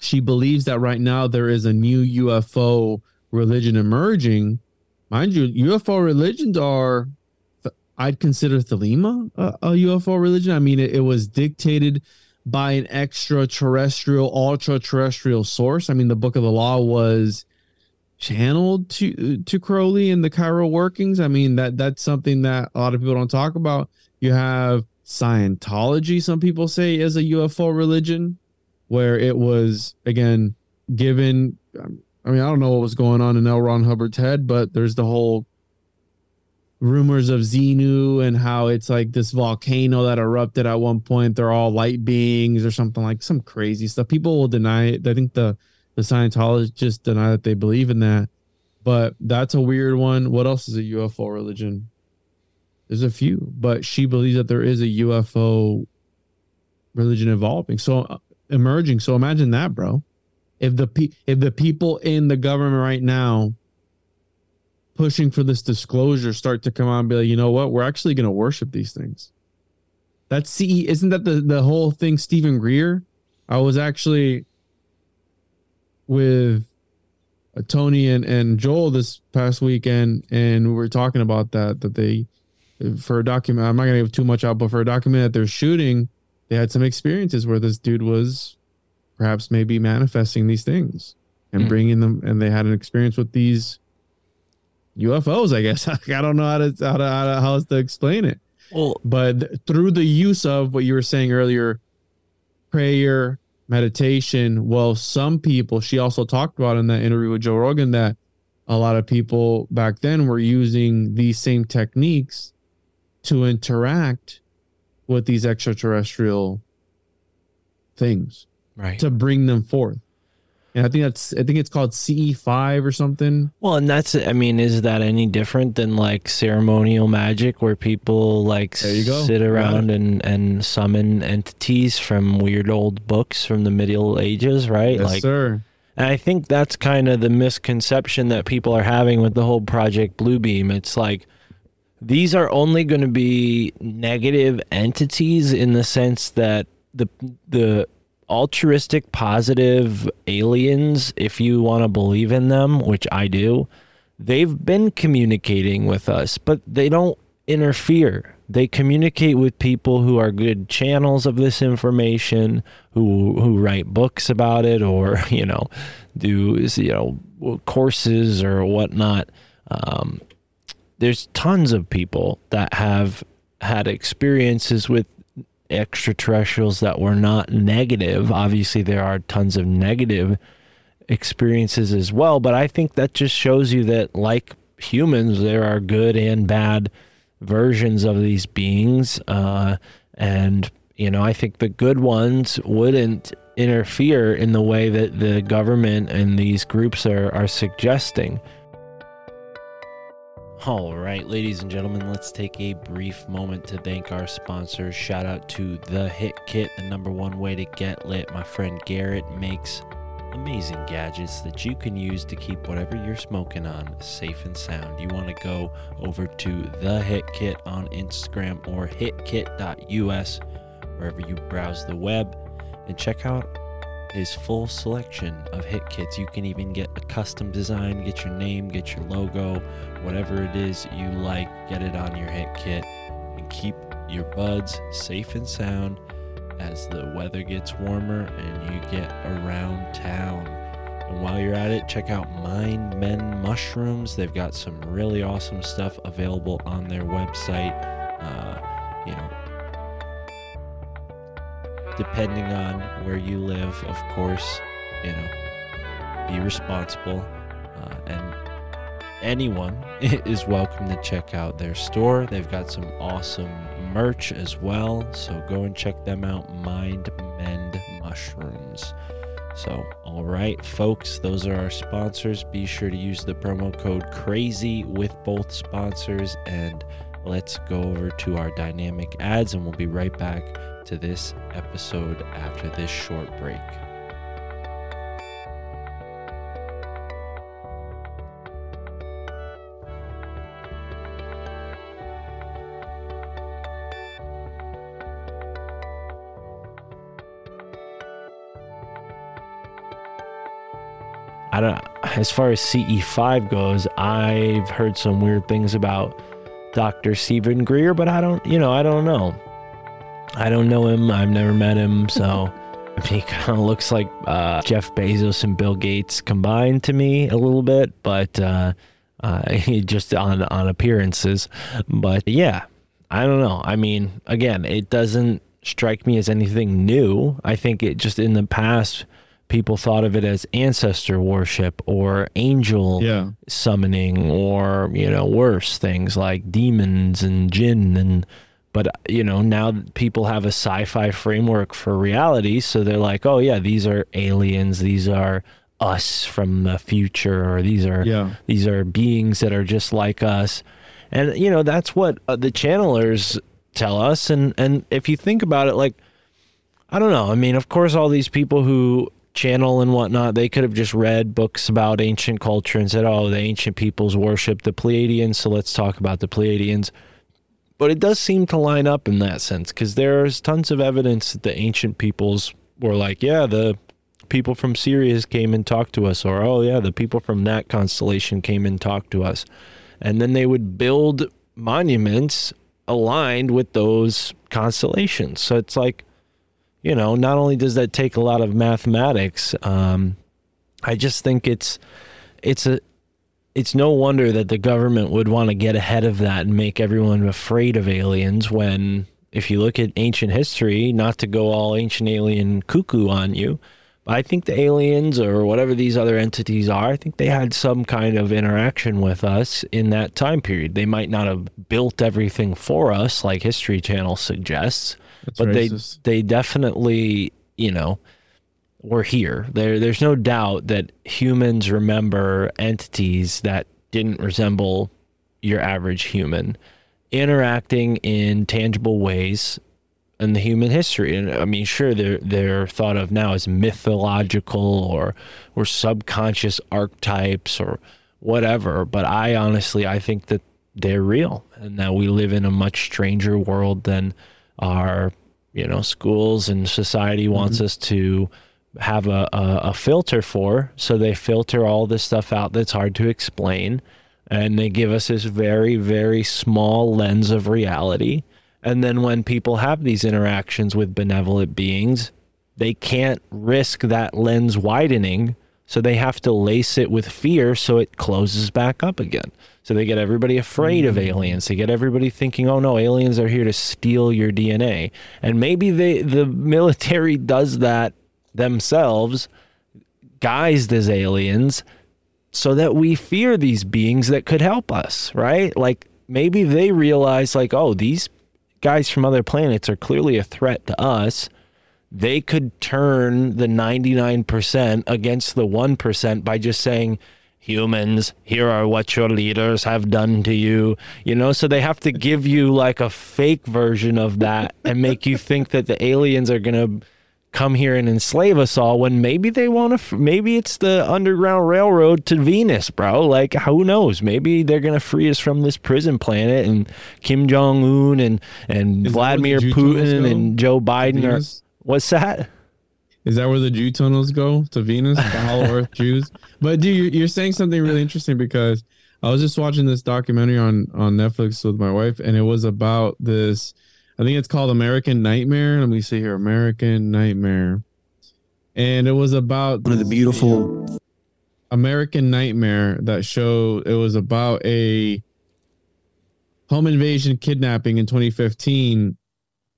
she believes that right now there is a new UFO religion emerging. Mind you, UFO religions are I'd consider Thelema a, a UFO religion. I mean, it, it was dictated by an extraterrestrial, ultra terrestrial source. I mean, the Book of the Law was channeled to to Crowley and the chiral workings. I mean, that that's something that a lot of people don't talk about. You have Scientology. Some people say is a UFO religion, where it was again given. I mean, I don't know what was going on in L. Ron Hubbard's head, but there's the whole rumors of Xenu and how it's like this volcano that erupted at one point. They're all light beings or something like some crazy stuff. People will deny it. I think the the Scientologists deny that they believe in that. But that's a weird one. What else is a UFO religion? There's a few, but she believes that there is a UFO religion evolving. So emerging. So imagine that, bro. If the pe- if the people in the government right now pushing for this disclosure start to come out and be like, you know what, we're actually going to worship these things. That's CE. Isn't that the the whole thing? Steven Greer. I was actually with Tony and and Joel this past weekend, and we were talking about that. That they for a document. I'm not going to give too much out, but for a document that they're shooting, they had some experiences where this dude was perhaps maybe manifesting these things and Mm. bringing them, and they had an experience with these UFOs. I guess I don't know how to how to how, to, how else to explain it. Well, but through the use of what you were saying earlier, prayer, meditation. Well, some people. She also talked about in that interview with Joe Rogan that a lot of people back then were using these same techniques to interact with these extraterrestrial things Right. to bring them forth. And I think that's I think it's called CE5 or something. Well, and that's I mean, is that any different than like ceremonial magic where people like There you go. sit around and and summon entities from weird old books from the Middle Ages, right? Yes, like sir. And I think that's kind of the misconception that people are having with the whole Project Bluebeam. It's like these are only going to be negative entities in the sense that the the altruistic positive aliens if you want to believe in them which I do they've been communicating with us but they don't interfere. They communicate with people who are good channels of this information who who write books about it or you know do you know courses or whatnot. Um, there's tons of people that have had experiences with extraterrestrials that were not negative. Obviously, there are tons of negative experiences as well, but I think that just shows you that, like humans, there are good and bad versions of these beings. Uh, and, you know, I think the good ones wouldn't interfere in the way that the government and these groups are, are suggesting. All right, ladies and gentlemen, let's take a brief moment to thank our sponsors. Shout out to The Hit Kit, the number one way to get lit. My friend Garrett makes amazing gadgets that you can use to keep whatever you're smoking on safe and sound. You want to go over to The Hit Kit on Instagram or hitkit.us, wherever you browse the web, and check out his full selection of hit kits. You can even get a custom design, get your name, get your logo, whatever it is you like, get it on your hit kit and keep your buds safe and sound as the weather gets warmer and you get around town. And while you're at it, check out Mind Men Mushrooms. They've got some really awesome stuff available on their website. Uh, you know, depending on where you live, of course, you know, be responsible uh, and anyone is welcome to check out their store. They've got some awesome merch as well. So go and check them out. Mind Mend Mushrooms. So, all right, folks, those are our sponsors. Be sure to use the promo code CRAZY with both sponsors. And let's go over to our dynamic ads, and we'll be right back to this episode after this short break. I don't as far as CE5 goes, I've heard some weird things about Dr. Steven Greer, but I don't, you know, I don't know. I don't know him. I've never met him, so I mean, he kind of looks like uh, Jeff Bezos and Bill Gates combined to me a little bit, but uh, uh, just on on appearances. But yeah, I don't know. I mean, again, it doesn't strike me as anything new. I think it just in the past people thought of it as ancestor worship or angel Yeah. summoning or you know worse things like demons and jinn and but you know now people have a sci-fi framework for reality so they're like oh yeah these are aliens these are us from the future or these are Yeah. these are beings that are just like us and you know that's what uh, the channelers tell us and and if you think about it like I don't know. I mean, of course, all these people who channel and whatnot, they could have just read books about ancient culture and said, oh, the ancient peoples worship the Pleiadians, so let's talk about the Pleiadians. But it does seem to line up in that sense because there's tons of evidence that the ancient peoples were like, yeah, the people from Sirius came and talked to us, or oh, yeah, the people from that constellation came and talked to us. And then they would build monuments aligned with those constellations. So it's like, you know, not only does that take a lot of mathematics, um, I just think it's it's a it's no wonder that the government would want to get ahead of that and make everyone afraid of aliens when if you look at ancient history, not to go all ancient alien cuckoo on you, but I think the aliens or whatever these other entities are, I think they had some kind of interaction with us in that time period. They might not have built everything for us like History Channel suggests, That's but racist. they they definitely, you know, were here. There there's no doubt that humans remember entities that didn't resemble your average human interacting in tangible ways in the human history. And I mean, sure, they're they're thought of now as mythological or or subconscious archetypes or whatever. But I honestly, I think that they're real, and that we live in a much stranger world than our you know schools and society wants mm-hmm. us to have a, a, a filter for. So they filter all this stuff out that's hard to explain. And they give us this very, very small lens of reality. And then when people have these interactions with benevolent beings, they can't risk that lens widening. So they have to lace it with fear so it closes back up again. So they get everybody afraid of hmm. aliens. They get everybody thinking, "Oh no, aliens are here to steal your DNA." And maybe they the military does that themselves, guised as aliens, so that we fear these beings that could help us, right? Like maybe they realize like, "Oh, these guys from other planets are clearly a threat to us." They could turn the 99% against the 1% by just saying, humans, here are what your leaders have done to you. You know, so they have to give you like a fake version of that and make you think that the aliens are going to come here and enslave us all when maybe they want to, maybe it's the Underground Railroad to Venus, bro. Like, who knows? Maybe they're going to free us from this prison planet and Kim Jong un and, and Is that where the Vladimir Putin and Joe Biden are. What's that? Is that where the Jew tunnels go to Venus, the Hollow Earth Jews? But dude, you're, you're saying something really interesting because I was just watching this documentary on on Netflix with my wife, and it was about this. I think it's called American Nightmare. Let me see here, American Nightmare, and it was about One of the beautiful American Nightmare that show. It was about a home invasion kidnapping in 2015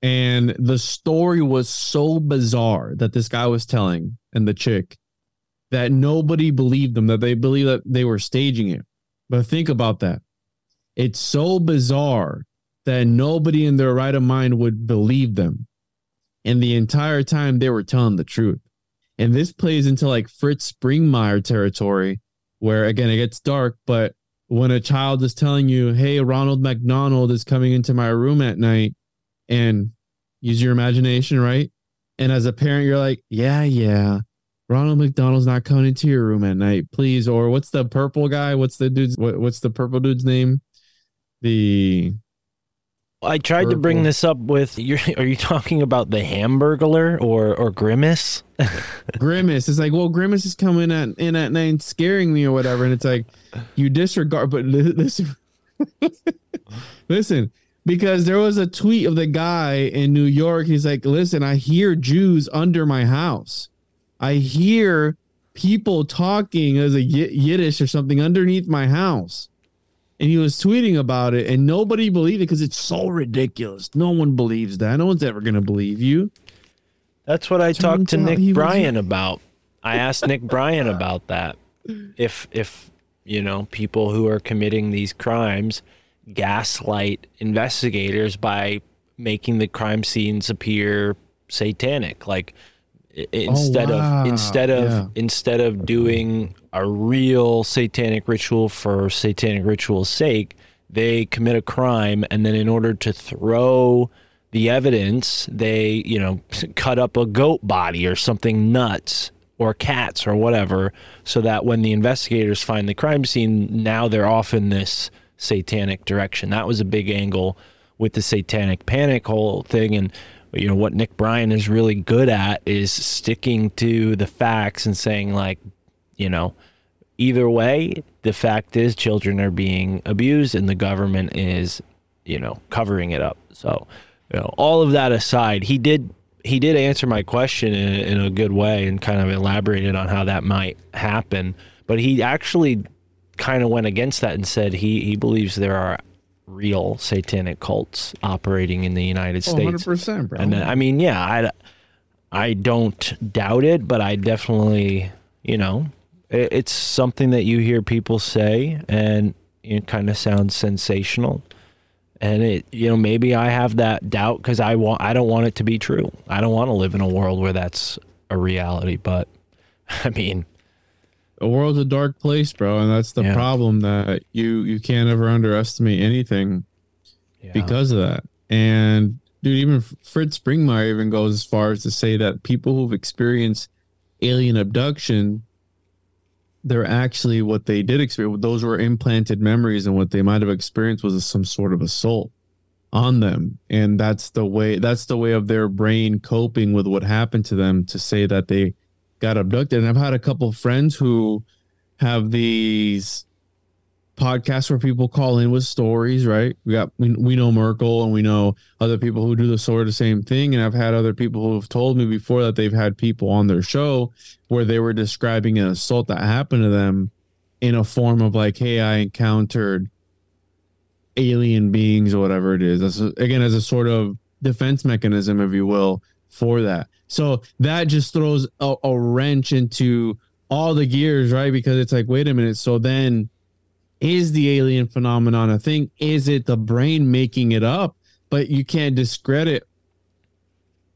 and the story was so bizarre that this guy was telling and the chick that nobody believed them that they believed that they were staging it But think about that. It's so bizarre that nobody in their right of mind would believe them. And the entire time they were telling the truth. And this plays into like Fritz Springmeier territory, where again it gets dark, but when a child is telling you, Hey, Ronald McDonald is coming into my room at night, and use your imagination, right? And as a parent, you're like, Yeah, yeah. Ronald McDonald's not coming into your room at night, please. Or what's the purple guy? What's the dude's what, what's the purple dude's name? The I tried to bring this up with you. Are you talking about the Hamburglar or or Grimace? Grimace. It's like, well, Grimace is coming at in at night scaring me or whatever. And it's like, you disregard, but listen, listen, because there was a tweet of the guy in New York. He's like, listen, I hear Jews under my house. I hear people talking as a Yiddish or something underneath my house. And he was tweeting about it, and nobody believed it because it's so ridiculous. No one believes that. No one's ever going to believe you. That's what I talked to Nick was- Bryant about. I asked Nick Bryant about that. If if you know people who are committing these crimes gaslight investigators by making the crime scenes appear satanic, like Oh, instead Oh, wow. of instead of Yeah. instead of doing a real satanic ritual for satanic ritual's sake, they commit a crime and then in order to throw the evidence, they, you know, cut up a goat body or something nuts or cats or whatever so that when the investigators find the crime scene, now they're off in this satanic direction. That was a big angle with the satanic panic whole thing and you know what Nick Bryant is really good at is sticking to the facts and saying like you know either way the fact is children are being abused and the government is you know covering it up. So you know all of that aside he did he did answer my question in, in a good way and kind of elaborated on how that might happen. But he actually kind of went against that and said he he believes there are real satanic cults operating in the United Oh, States. 100%, bro. and uh, I mean yeah I I don't doubt it but I definitely you know it, it's something that you hear people say and it kind of sounds sensational. And it you know maybe i have that doubt because i want i don't want it to be true. I don't want to live in a world where that's a reality but i mean the world's a dark place, bro, and that's the Yeah. problem that you you can't ever underestimate anything because of that. And dude, even Fritz Springmeier even goes as far as to say that people who've experienced alien abduction, they're actually what they did experience. Those were implanted memories, and what they might have experienced was some sort of assault on them. And that's the way. That's the way of their brain coping with what happened to them to say that they got abducted. And I've had a couple friends who have these podcasts where people call in with stories, right? We got we, we know Merkel and we know other people who do the sort of same thing. And I've had other people who have told me before that they've had people on their show where they were describing an assault that happened to them in a form of like, hey, I encountered alien beings or whatever it is. A, again, as a sort of defense mechanism, if you will, for that. So that just throws a, a wrench into all the gears, right? Because it's like, wait a minute. So then is the alien phenomenon a thing? Is it the brain making it up? But you can't discredit,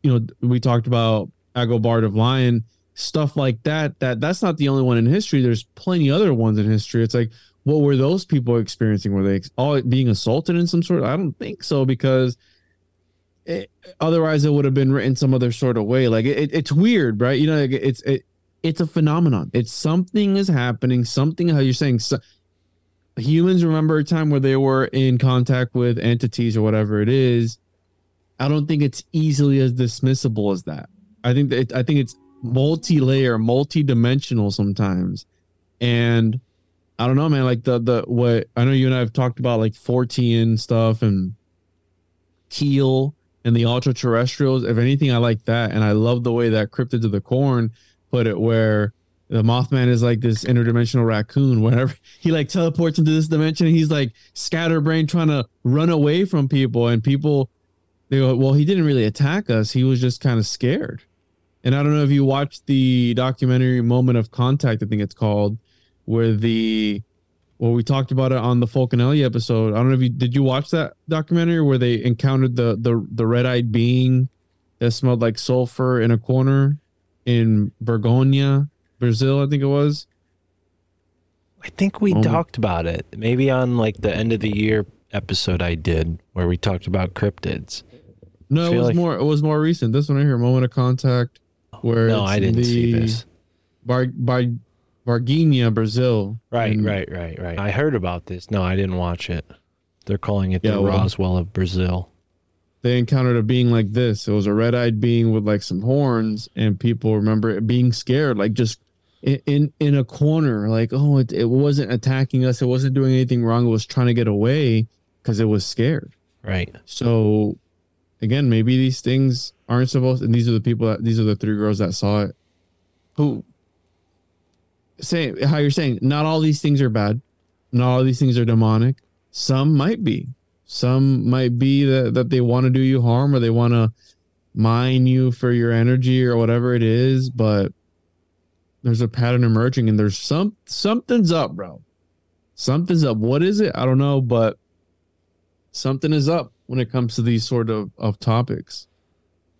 you know, we talked about Agobard of Lyon, stuff like that. That that's not the only one in history. There's plenty other ones in history. It's like, what were those people experiencing? Were they all being assaulted in some sort? I don't think so because it, otherwise it would have been written some other sort of way. Like it, it's weird, right? You know, like it's it, it's a phenomenon. It's something is happening. Something how you're saying. So, humans remember a time where they were in contact with entities or whatever it is. I don't think it's easily as dismissible as that. I think that it, I think it's multi-layer, multi-dimensional sometimes, and I don't know, man. Like the the what I know you and I have talked about like Fortean stuff and Keel and the ultra terrestrials. If anything, I like that, and I love the way that Cryptid to the Corn put it, where the Mothman is like this interdimensional raccoon. Whenever he like teleports into this dimension, he's like scatterbrain trying to run away from people, and people they go, "Well, he didn't really attack us. He was just kind of scared." And I don't know if you watched the documentary Moment of Contact, I think it's called, where the well, we talked about it on the Fulcanelli episode. I don't know if you did you watch that documentary where they encountered the the the red eyed being that smelled like sulfur in a corner in Varginha, Brazil, I think it was. I think we Oh talked about it. Maybe on like the end of the year episode I did where we talked about cryptids. No, it was like- more it was more recent. This one right here, Moment of Contact, where No, I didn't see this. Bar Bar Varginha, Brazil. Right, And right, right, right. I heard about this. No, I didn't watch it. They're calling it Yeah, the well- Roswell of Brazil. They encountered a being like this. It was a red-eyed being with like some horns, and people remember it being scared, like just in in, in a corner, like oh, it, it wasn't attacking us. It wasn't doing anything wrong. It was trying to get away because it was scared. Right. So again, maybe these things aren't supposed. And these are the people that these are the three girls that saw it. Who say how you're saying not all these things are bad, not all these things are demonic. Some might be. Some might be that that they want to do you harm or they want to mine you for your energy or whatever it is. But there's a pattern emerging, and there's some something's up, bro. Something's up. What is it? I don't know, but something is up when it comes to these sort of, of topics.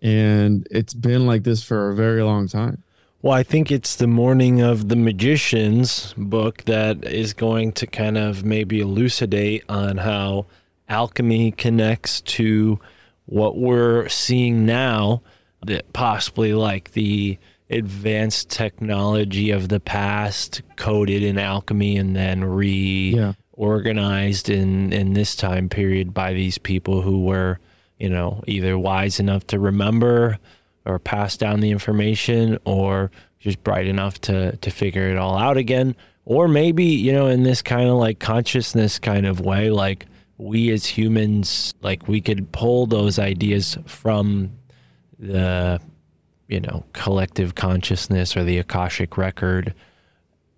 And it's been like this for a very long time. Well, I think it's the Morning of the Magicians book that is going to kind of maybe elucidate on how alchemy connects to what we're seeing now, that possibly like the advanced technology of the past coded in alchemy and then reorganized in in this time period by these people who were, you know, either wise enough to remember or pass down the information or just bright enough to to figure it all out again. Or maybe you know in this kind of like consciousness kind of way like we as humans like we could pull those ideas from the you know collective consciousness or the akashic record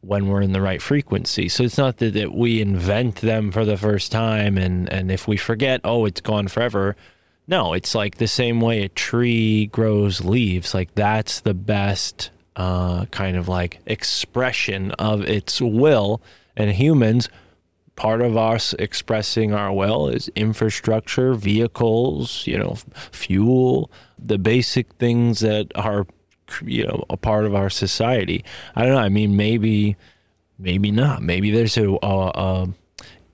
when we're in the right frequency. So it's not that, that we invent them for the first time and and if we forget oh it's gone forever no, it's like the same way a tree grows leaves. Like that's the best uh, kind of like expression of its will. And humans, part of us expressing our will is infrastructure, vehicles, you know, fuel, the basic things that are, you know, a part of our society. I don't know. I mean, maybe, maybe not. Maybe there's a, a, a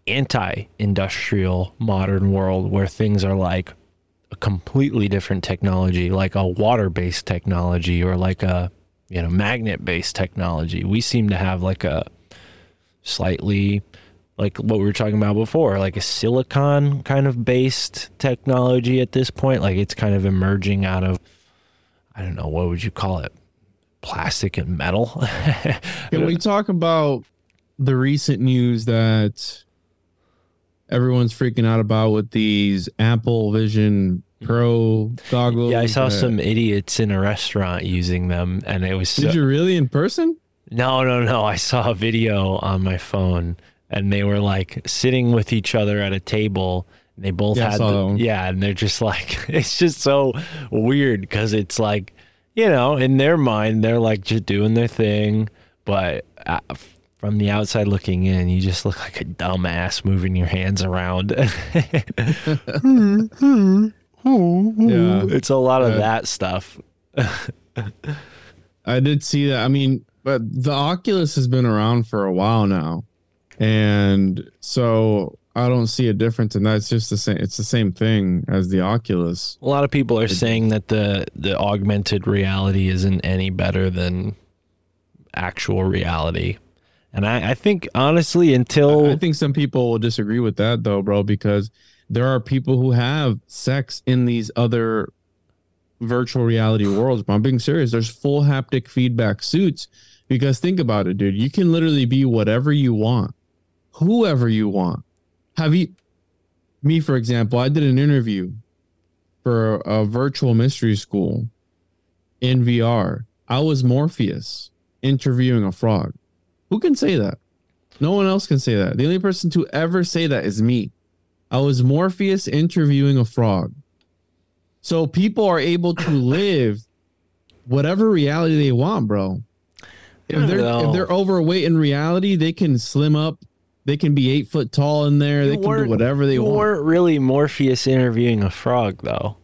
anti-industrial modern world where things are like a completely different technology, like a water-based technology or like a you know magnet-based technology. We seem to have like a slightly like what we were talking about before, like a silicon kind of based technology at this point. Like it's kind of emerging out of I don't know what would you call it, plastic and metal. Can we talk about the recent news that everyone's freaking out about with these Apple Vision Pro goggles? Yeah, I saw some idiots in a restaurant using them, and it was. So, Did you really in person? No, no, no. I saw a video on my phone, and they were like sitting with each other at a table. And they both Yeah, had, the- yeah, and they're just like, it's just so weird because it's like, you know, in their mind, they're like just doing their thing, but uh, from the outside looking in, you just look like a dumbass moving your hands around. Hmm, hmm, hmm. Yeah. it's a lot of Yeah. that stuff. I did see that. I mean, but the Oculus has been around for a while now, and so I don't see a difference and that's just the same. It's the same thing as the Oculus. A lot of people are saying that the the augmented reality isn't any better than actual reality. And I, I think honestly until I think some people will disagree with that though, bro, because there are people who have sex in these other virtual reality worlds. But I'm being serious. There's full haptic feedback suits because think about it, dude. You can literally be whatever you want, whoever you want. Have you, me for example, I did an interview for a virtual mystery school in VR. I was Morpheus interviewing a frog. Who can say that? No one else can say that. The only person to ever say that is me. I was Morpheus interviewing a frog. So people are able to live whatever reality they want, bro. If they're know. if they're overweight in reality, they can slim up They can be eight foot tall in there. They can do whatever they you want. weren't really Morpheus interviewing a frog, though.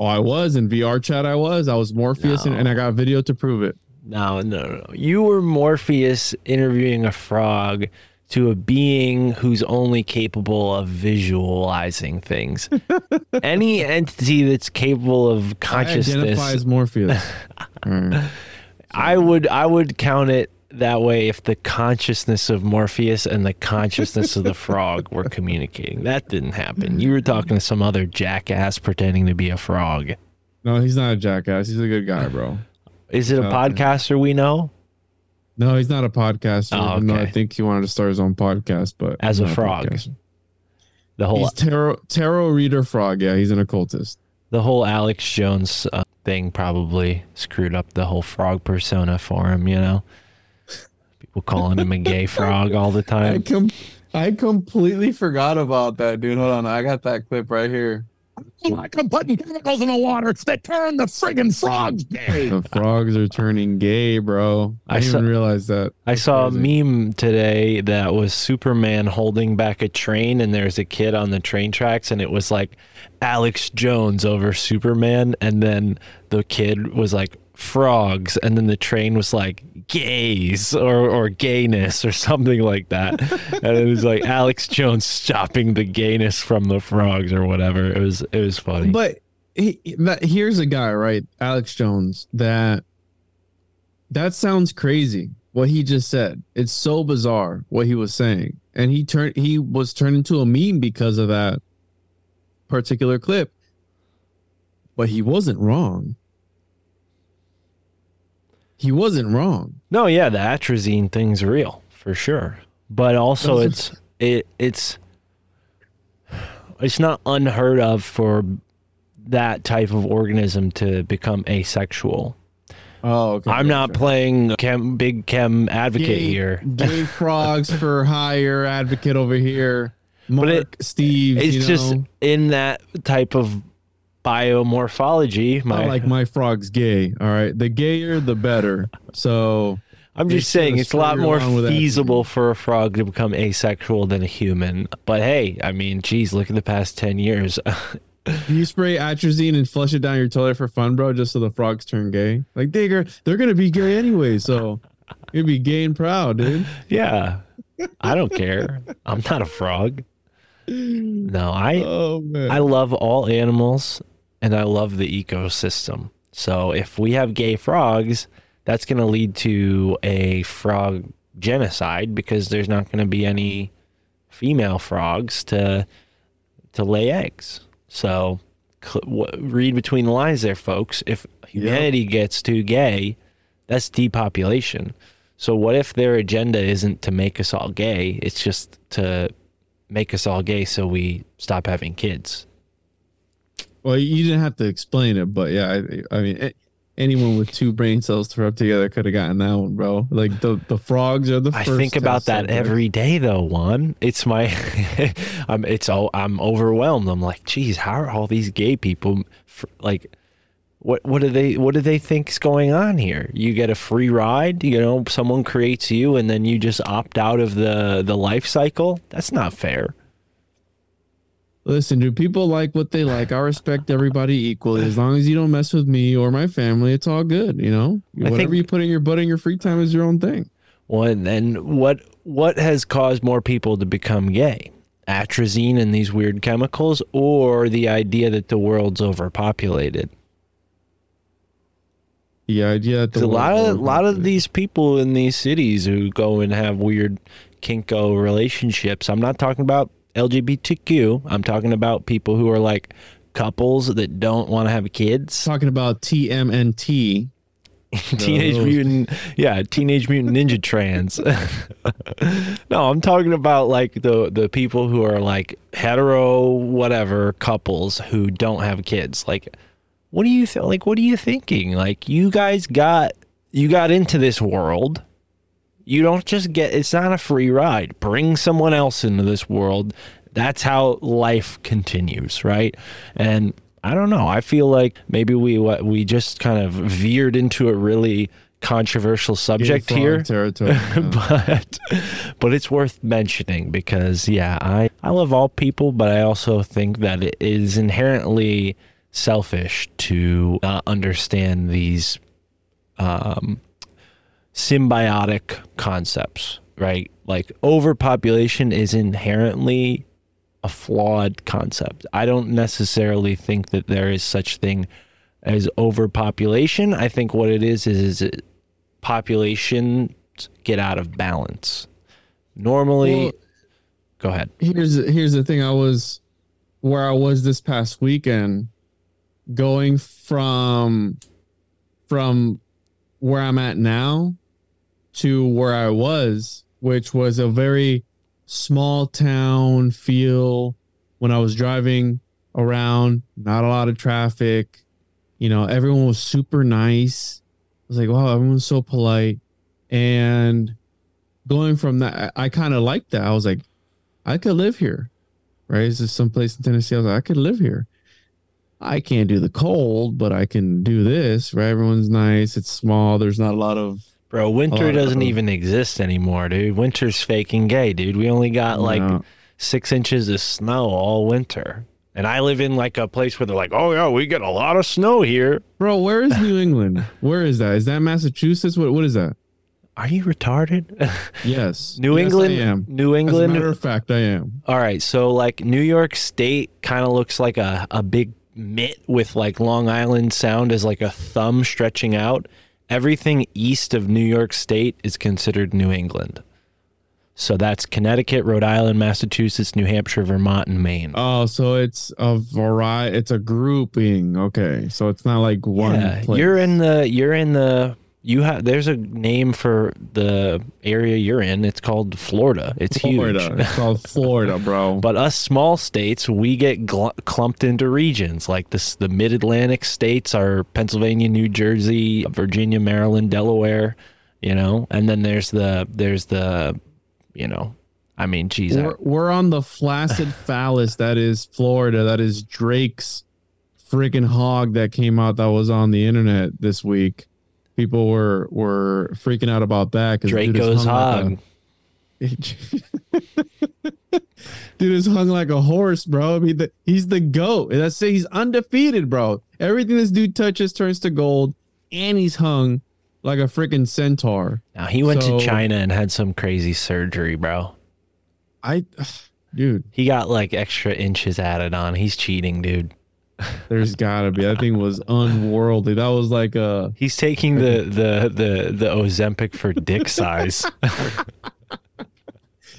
Oh, I was in VR chat. I was. I was Morpheus, and, No. and I got video to prove it. No, no, no. You were Morpheus interviewing a frog to a being who's only capable of visualizing things. Any entity that's capable of I identify consciousness, as Morpheus. All right. Hmm. I would I would count it that way if the consciousness of Morpheus and the consciousness of the frog were communicating. That didn't happen. Hmm. You were talking to some other jackass pretending to be a frog. No, he's not a jackass. He's a good guy, bro. Is it a Okay. podcaster we know? No, he's not a podcaster. Oh, even though I think he wanted to start his own podcast, but As a frog. podcaster. The whole He's tarot tarot reader frog. Yeah, he's an occultist. the whole Alex Jones uh, thing probably screwed up the whole frog persona for him, you know. People calling him a gay frog all the time. I com- I completely forgot about that, dude. Hold on, I got that clip right here. Like I'm putting chemicals in the water that turn the friggin' frogs gay. The frogs are turning gay, bro. I, I didn't saw- even realize that. I saw a meme today that was Superman holding back a train, and there's a kid on the train tracks, and it was like Alex Jones over Superman, and then the kid was like frogs, and then the train was like gays or or gayness or something like that, and it was like Alex Jones stopping the gayness from the frogs or whatever. It was it was funny. But he, that, here's a guy, right? Alex Jones. That that sounds crazy. What he just said. It's so bizarre what he was saying, and he turned. He was turned into a meme because of that particular clip. But he wasn't wrong. He wasn't wrong. No, yeah, the atrazine thing's real for sure. But also it's it it's it's not unheard of for that type of organism to become asexual. Oh, okay. I'm not playing chem big chem advocate gay, here. Gay frogs for hire advocate over here. Mark, it- Steve. It's just know, in that type of biomorphology. My, like my frog's gay. All right, the gayer the better. So I'm just saying it's a lot more feasible for a frog to become asexual than a human. But hey, I mean, geez, look at the past ten years. do you spray atrazine and flush it down your toilet for fun, bro, just so the frogs turn gay. Like they're they're gonna be gay anyway, so you'd be gay and proud, dude. Yeah. I don't care. I'm not a frog. No, I Oh. I love all animals and I love the ecosystem. So if we have gay frogs, that's going to lead to a frog genocide because there's not going to be any female frogs to to lay eggs. So cl- w- read between the lines there folks. If humanity gets too gay, that's depopulation. So what if their agenda isn't to make us all gay? It's just to make us all gay so we stop having kids. Well, you didn't have to explain it, but yeah, I, I mean, anyone with two brain cells to rub together could have gotten that one, bro. Like the the frogs are the. I think about that every day though, Juan. It's my I'm it's all I'm overwhelmed. I'm like, geez, how are all these gay people like what what do they what do they think's going on here? You get a free ride, you know, someone creates you and then you just opt out of the the life cycle? That's not fair. Listen, dude, people like what they like. I respect everybody equally. As long as you don't mess with me or my family, it's all good. You know, I whatever think- you put in your butt in your free time is your own thing. Well, and then what what has caused more people to become gay? Atrazine and these weird chemicals, or the idea that the world's overpopulated? The idea that the a lot of lot of these people in these cities who go and have weird kinko relationships. I'm not talking about LGBTQ. I'm talking about people who are like couples that don't want to have kids. talking about TMNT. Teenage Mutant, yeah, Teenage Mutant Ninja Trans. no, I'm talking about like the the people who are like hetero whatever couples who don't have kids. Like, what do you th- like? What are you thinking? Like, you guys got you got into this world. You don't just get. It's not a free ride. Bring someone else into this world. That's how life continues, right? And I don't know. I feel like maybe we what we just kind of veered into a really controversial subject here, territory. but but it's worth mentioning because yeah, I I love all people, but I also think that it is inherently selfish to uh, understand these um, symbiotic concepts, right? Like overpopulation is inherently a flawed concept. I don't necessarily think that there is such thing as overpopulation. I think what it is is, is it, population get out of balance. Normally, Well, go ahead. here's here's the thing. I was where I was this past weekend, going from from where I'm at now to where I was, which was a very small town feel when I was driving around, not a lot of traffic. You know, everyone was super nice. I was like, wow, everyone's so polite. And going from that, I, I kind of liked that. I was like, I could live here, right? Is this is someplace in Tennessee. I was like, I could live here. I can't do the cold, but I can do this, right? Everyone's nice. It's small. There's not a lot of Bro, winter oh, doesn't even exist anymore, dude. Winter's faking gay, dude. We only got like No. six inches of snow all winter. And I live in like a place where they're like, oh, yeah, we get a lot of snow here. Bro, where is New England? Where is that? Is that Massachusetts? What what is that? Are you retarded? Yes. New Yes, England, I am. New As a England. matter of fact, I am. All right, so like New York State kind of looks like a, a big mitt with like Long Island Sound as like a thumb stretching out. Everything east of New York State is considered New England. So that's Connecticut, Rhode Island, Massachusetts, New Hampshire, Vermont, and Maine. Oh, so it's a variety. It's a grouping. Okay, so it's not like one. yeah, place. you're in the you're in the you have there's a name for the area you're in. It's called Florida. It's Florida. huge. It's called Florida, bro. But us small states, we get gl- clumped into regions like this. The Mid Atlantic states are Pennsylvania, New Jersey, Virginia, Maryland, Delaware. You know, and then there's the there's the, you know, I mean, geez, We're, we're on the flaccid phallus that is Florida. That is Drake's freaking hog that came out that was on the internet this week. People were were freaking out about that because Draco's hog. dude is hung like a horse, bro. I mean, the, he's the goat. And That's he's undefeated, bro. Everything this dude touches turns to gold, and he's hung like a freaking centaur. Now he went So- to China and had some crazy surgery, bro. I, dude, He got like extra inches added on. He's cheating, dude. There's gotta be. That thing was unworldly. That was like a. He's taking the the the the Ozempic for dick size.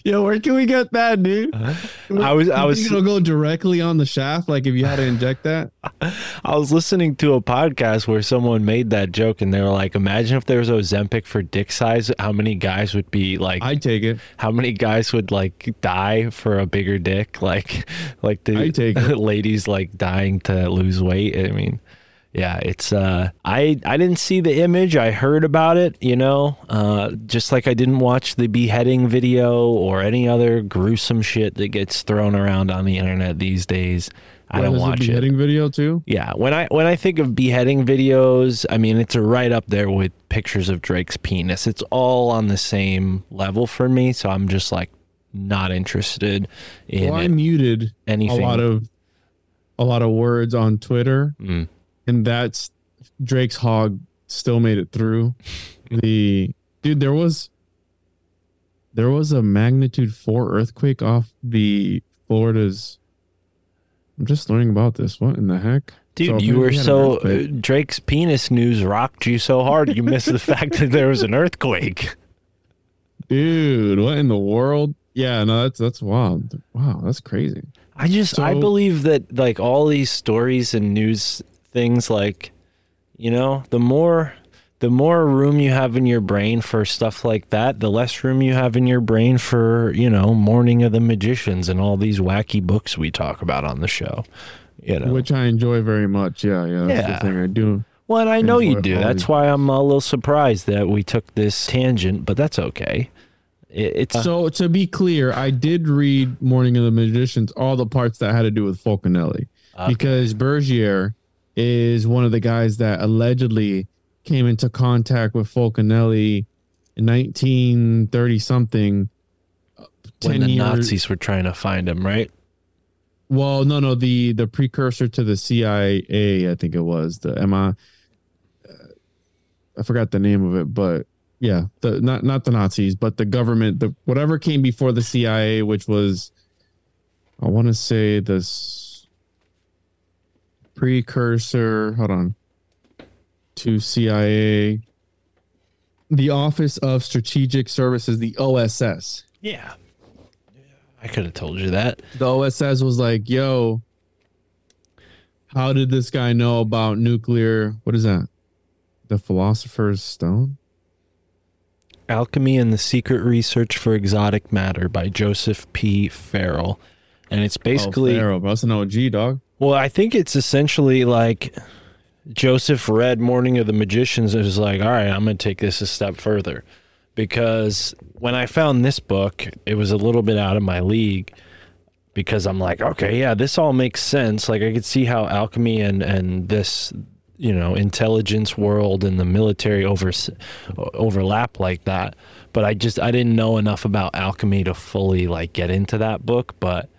Yo, where can we get that, dude? Uh-huh. I was I was it'll go directly on the shaft, like if you had to inject that. I was listening to a podcast where someone made that joke and they were like, imagine if there was Ozempic for dick size, how many guys would be like I take it. how many guys would like die for a bigger dick? Like like the take ladies like dying to lose weight. I mean yeah, it's uh I I didn't see the image. I heard about it, you know. Uh just like I didn't watch the beheading video or any other gruesome shit that gets thrown around on the internet these days. I don't watch it. beheading video too. Yeah, when I when I think of beheading videos, I mean it's right up there with pictures of Drake's penis. It's all on the same level for me, so I'm just like not interested in Well, I muted anything. a lot of a lot of words on Twitter, Mm. And that's Drake's hog still made it through. the dude, there was there was a magnitude four earthquake off the Florida's. I'm just learning about this. What in the heck, Dude, So you were so. Uh, Drake's penis news rocked you so hard you missed the fact that there was an earthquake. dude. What in the world? Yeah, no, that's that's wild. Wow, that's crazy. I just I believe that like all these stories and news things like you know, the more the more room you have in your brain for stuff like that, the less room you have in your brain for, you know, Morning of the Magicians and all these wacky books we talk about on the show. You know. Which I enjoy very much. Yeah, yeah, that's Yeah. the thing I do. well, and I know you do. That's why I'm a little surprised that we took this tangent, but that's okay. It, it's So to be clear, I did read Morning of the Magicians, all the parts that had to do with Fulcanelli, Okay. because Bergier is one of the guys that allegedly came into contact with Fulcanelli in 1930 something. when the Nazis were trying to find him, right? Well, no, no, the the precursor to the CIA, I think it was the MI. Uh, I forgot the name of it, but yeah, the not not the Nazis, but the government, the whatever came before the CIA, which was, I want to say this precursor. Hold on, to CIA, the Office of Strategic Services, the OSS. Yeah. I could have told you that. the OSS was like, "Yo, how did this guy know about nuclear? What is that? The Philosopher's Stone? Alchemy and the Secret Research for Exotic Matter by Joseph P. Farrell. And it's oh, basically oh, bro. That's an OG dog. Well, I think it's essentially like Joseph read Morning of the Magicians and was like, all right, I'm going to take this a step further. Because when I found this book, it was a little bit out of my league because I'm like, okay, yeah, this all makes sense. Like I could see how alchemy and, and this, you know, intelligence world and the military over, overlap like that. But I just, I didn't know enough about alchemy to fully like get into that book. But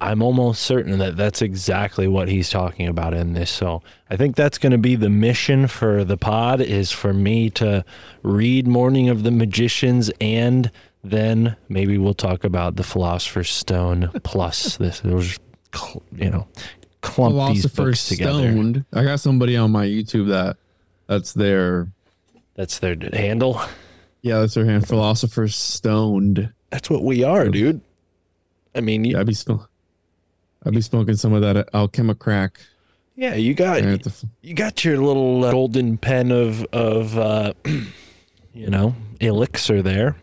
I'm almost certain that that's exactly what he's talking about in this. So I think that's going to be the mission for the pod is for me to read Morning of the Magicians and then maybe we'll talk about the Philosopher's Stone plus this. Those, you know, clump these books together. Stoned. I got somebody on my YouTube that that's their That's their handle. yeah, that's their hand. Philosopher's Stoned. That's what we are, dude. I mean, you, Yeah, I'd be smoking. I'd be smoking some of that alchema crack. yeah, you got Right the f- you got your little uh, golden pen of of uh, you know elixir there.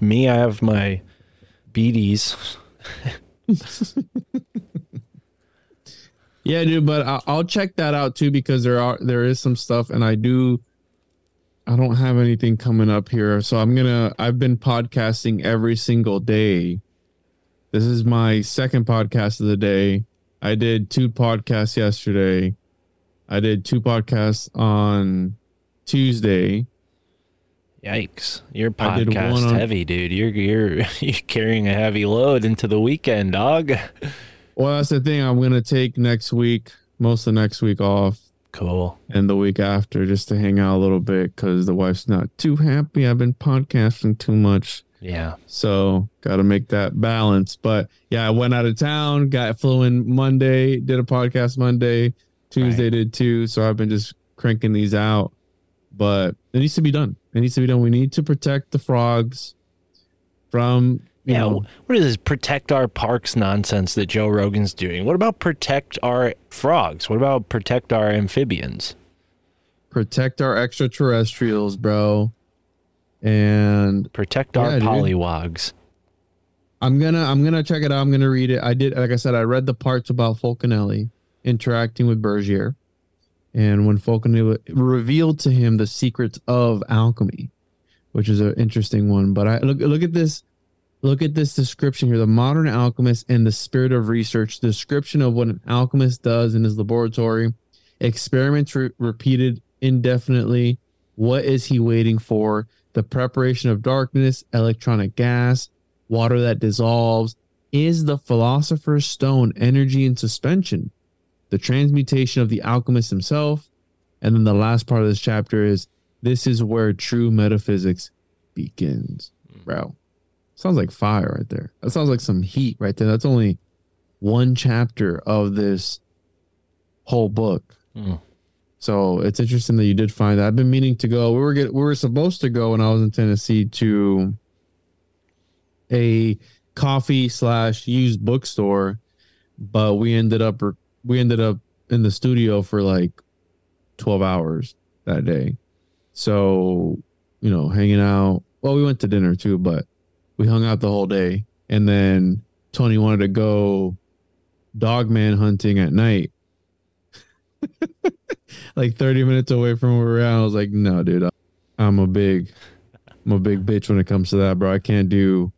Me, I have my beaties. Yeah, dude, but I'll, I'll check that out too because there are there is some stuff, and I do. I don't have anything coming up here, so I'm gonna. I've been podcasting every single day. This is my second podcast of the day. I did two podcasts yesterday. I did two podcasts on Tuesday. Yikes! You're podcast on- heavy, dude. You're you're you're carrying a heavy load into the weekend, dog. Well, that's the thing. I'm gonna take next week, most of next week off, Cool. and the week after just to hang out a little bit because the wife's not too happy. I've been podcasting too much. Yeah. So got to make that balance. But yeah, I went out of town, got flew in Monday, did a podcast Monday, Tuesday Right. did two. So I've been just cranking these out. But it needs to be done. It needs to be done. We need to protect the frogs from you Yeah. know What is this protect our parks nonsense that Joe Rogan's doing? What about protect our frogs? What about protect our amphibians? protect our extraterrestrials, bro. And Protect our Yeah, dude. polywogs. I'm gonna I'm gonna check it out. I'm gonna read it. I did like I said, I read the parts about Fulcanelli interacting with Bergier. And when Fulcanelli revealed to him the secrets of alchemy, which is an interesting one. But I look look at this, look at this description here. The modern alchemist and the spirit of research, description of what an alchemist does in his laboratory, experiments re- repeated indefinitely. What is he waiting for? The preparation of darkness, electronic gas, water that dissolves. Is the philosopher's stone energy in suspension? The transmutation of the alchemist himself. And then the last part of this chapter is this is where true metaphysics begins. Bro. Sounds like fire right there. That sounds like some heat right there. That's only one chapter of this whole book. Mm. So it's interesting that you did find that. I've been meaning to go. We were get, we were supposed to go when I was in Tennessee to a coffee slash used bookstore, but we ended up we ended up in the studio for like twelve hours that day. So you know, hanging out. Well, we went to dinner too, but we hung out the whole day. And then Tony wanted to go dog man hunting at night. like 30 minutes away from where we're at. I was like, no, dude, I'm a big, I'm a big bitch when it comes to that, bro. I can't do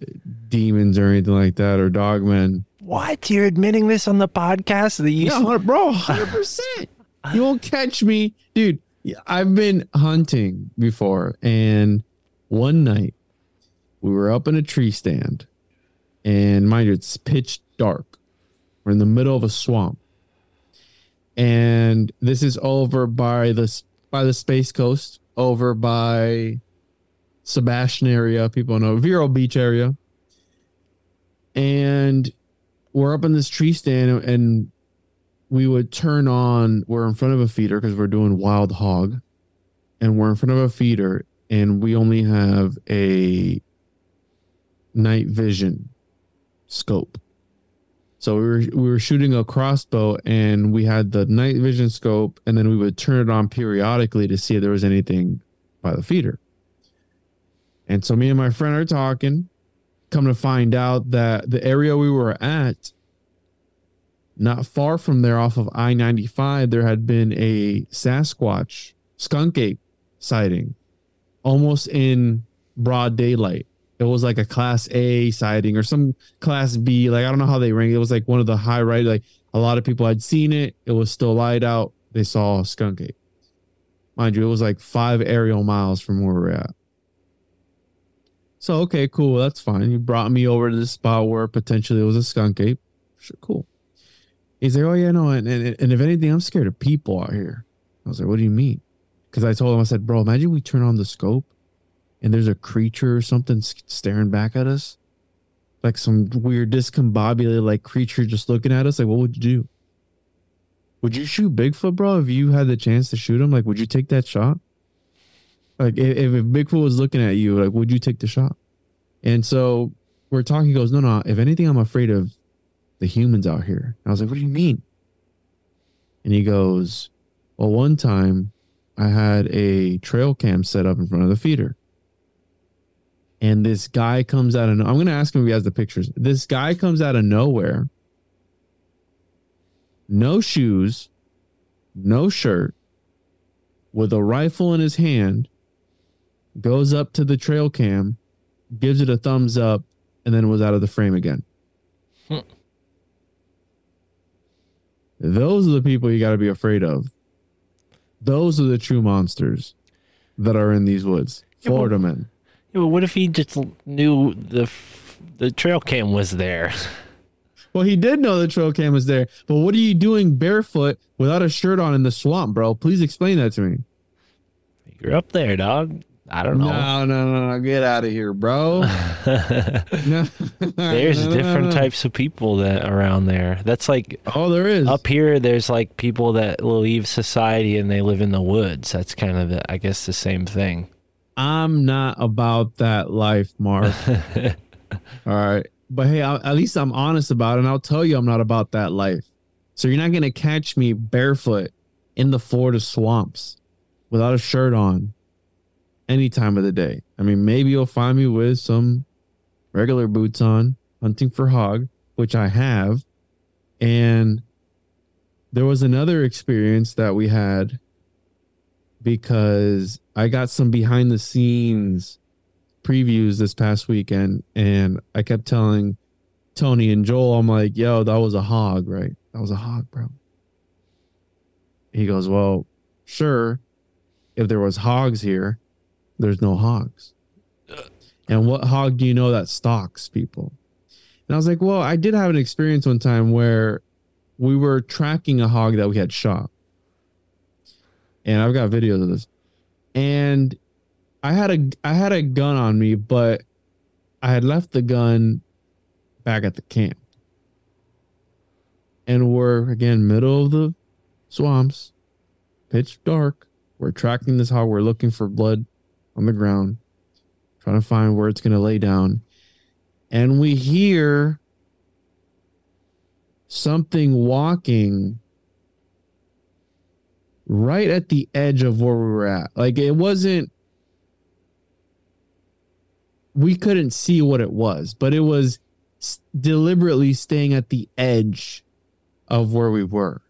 uh, demons or anything like that or dogmen. What? You're admitting this on the podcast that you Yeah, bro, 100%. You won't catch me, dude. I've been hunting before, and one night we were up in a tree stand, and mind you, it's pitch dark. We're in the middle of a swamp, and this is over by the by the Space Coast, over by Sebastian area. People know Vero Beach area, and we're up in this tree stand, and we would turn on. We're in front of a feeder because we're doing wild hog, and we're in front of a feeder, and we only have a night vision scope. So we were we were shooting a crossbow and we had the night vision scope and then we would turn it on periodically to see if there was anything by the feeder. And so me and my friend are talking, come to find out that the area we were at not far from there off of I-95 there had been a Sasquatch skunk ape sighting almost in broad daylight it was like a class A sighting or some class B. Like I don't know how they rank. It was like one of the high right. Like a lot of people had seen it. It was still light out. They saw skunk ape. Mind you, it was like five aerial miles from where we're at. So okay, cool. That's fine. You brought me over to the spot where potentially it was a skunk ape. Sure, cool. He's like, oh yeah, no, and, and and if anything, I'm scared of people out here. I was like, what do you mean? Because I told him, I said, bro, imagine we turn on the scope and there's a creature or something staring back at us, like some weird discombobulated like creature just looking at us, like what would you do? Would you shoot Bigfoot, bro? If you had the chance to shoot him, like would you take that shot? Like if, if Bigfoot was looking at you, like would you take the shot? And so we're talking. He goes, no, no. If anything, I'm afraid of the humans out here. And I was like, what do you mean? And he goes, well, one time I had a trail cam set up in front of the feeder and this guy comes out of I'm going to ask him if he has the pictures. This guy comes out of nowhere. No shoes, no shirt, with a rifle in his hand, goes up to the trail cam, gives it a thumbs up, and then was out of the frame again. Hmm. Those are the people you got to be afraid of. Those are the true monsters that are in these woods. Florida men. Yeah, but what if he just knew the the trail cam was there? Well, he did know the trail cam was there, but what are you doing barefoot without a shirt on in the swamp, bro? Please explain that to me. You're up there, dog. I don't know. No, no, no, no. Get out of here, bro. no. There's no, different no, types of people that around there. That's like oh, there is up here. There's like people that leave society and they live in the woods. That's kind of, the, I guess, the same thing. I'm not about that life, Mark. All right. But hey, I, at least I'm honest about it. And I'll tell you, I'm not about that life. So you're not going to catch me barefoot in the Florida swamps without a shirt on any time of the day. I mean, maybe you'll find me with some regular boots on, hunting for hog, which I have. And there was another experience that we had because I got some behind the scenes previews this past weekend and I kept telling Tony and Joel, I'm like, yo, that was a hog, right? That was a hog, bro. He goes, Well, sure. If there was hogs here, there's no hogs. And what hog do you know that stalks people? And I was like, Well, I did have an experience one time where we were tracking a hog that we had shot and I've got videos of this. And I had a I had a gun on me, but I had left the gun back at the camp. And we're again middle of the swamps, pitch dark. We're tracking this hog. We're looking for blood on the ground, trying to find where it's gonna lay down. And we hear something walking right at the edge of where we were at. Like it wasn't we couldn't see what it was, but it was deliberately staying at the edge of where we were.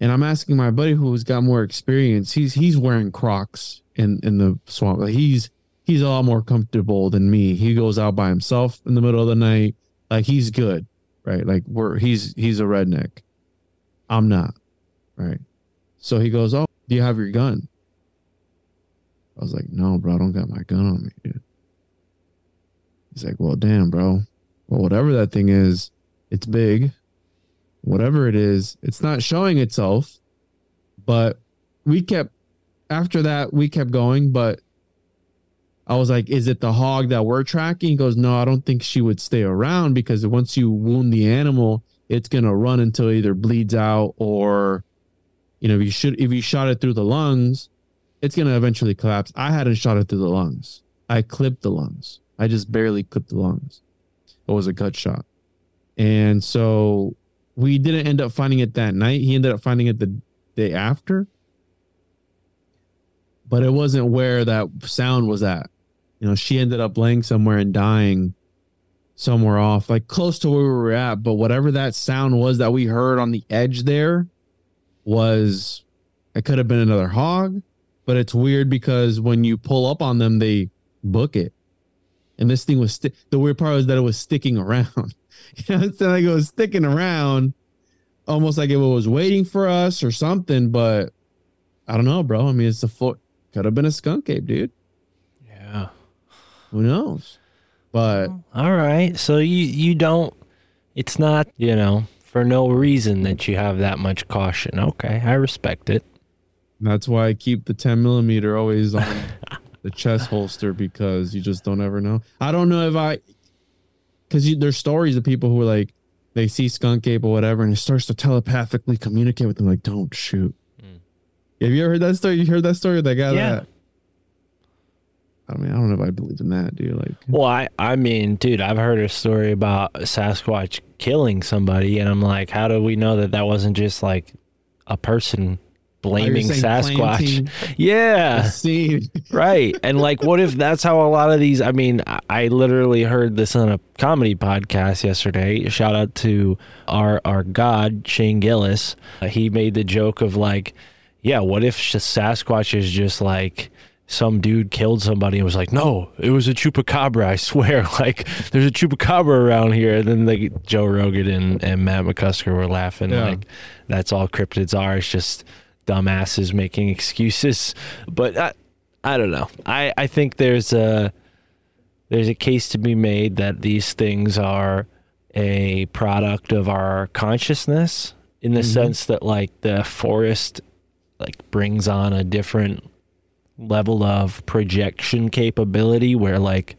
And I'm asking my buddy who's got more experience. He's he's wearing Crocs in in the swamp. Like he's he's a lot more comfortable than me. He goes out by himself in the middle of the night. Like he's good, right? Like we're he's he's a redneck. I'm not, right? So he goes, Oh, do you have your gun? I was like, No, bro, I don't got my gun on me, dude. He's like, Well, damn, bro. Well, whatever that thing is, it's big. Whatever it is, it's not showing itself. But we kept after that, we kept going, but I was like, is it the hog that we're tracking? He goes, no, I don't think she would stay around because once you wound the animal, it's gonna run until it either bleeds out or, you know, if you should if you shot it through the lungs, it's gonna eventually collapse. I hadn't shot it through the lungs. I clipped the lungs. I just barely clipped the lungs. It was a gut shot, and so we didn't end up finding it that night. He ended up finding it the day after, but it wasn't where that sound was at. You know, she ended up laying somewhere and dying somewhere off, like close to where we were at. But whatever that sound was that we heard on the edge there was, it could have been another hog. But it's weird because when you pull up on them, they book it. And this thing was sti- the weird part was that it was sticking around. you know, it's like it was sticking around, almost like it was waiting for us or something. But I don't know, bro. I mean, it's a foot. Could have been a skunk ape, dude. Yeah. Who knows? But All right. So you you don't it's not, you know, for no reason that you have that much caution. Okay, I respect it. that's why I keep the 10 millimeter always on the chest holster because you just don't ever know. I don't know if I, because there's stories of people who are like, they see skunk ape or whatever, and it starts to telepathically communicate with them, like, don't shoot. Mm. Have you ever heard that story? You heard that story? That guy Yeah. that. I mean, I don't know if I believe in that, dude. Like, Well, I I mean, dude, I've heard a story about Sasquatch killing somebody and I'm like, how do we know that that wasn't just like a person blaming saying Sasquatch? Yeah. right. And like, what if that's how a lot of these? I mean, I- I literally heard this on a comedy podcast yesterday. Shout out to our our god Shane Gillis. Uh, he made the joke of like, yeah, what if Sasquatch is just like. Some dude killed somebody and was like, "No, it was a chupacabra. I swear. Like, there's a chupacabra around here." And then like Joe Rogan and, and Matt McCusker were laughing Yeah. like, "That's all cryptids are. It's just dumbasses making excuses." But I, I don't know. I, I think there's a there's a case to be made that these things are a product of our consciousness in the mm-hmm. sense that like the forest like brings on a different level of projection capability where like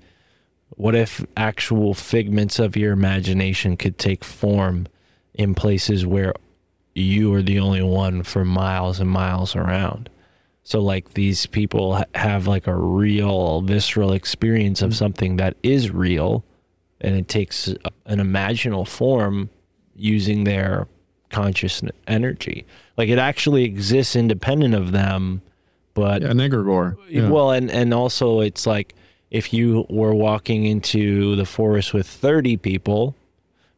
what if actual figments of your imagination could take form in places where you are the only one for miles and miles around? So like these people have like a real visceral experience of mm. something that is real and it takes an imaginal form using their conscious energy. Like it actually exists independent of them but Yeah, an egregore. Yeah. well, and and also it's like if you were walking into the forest with 30 people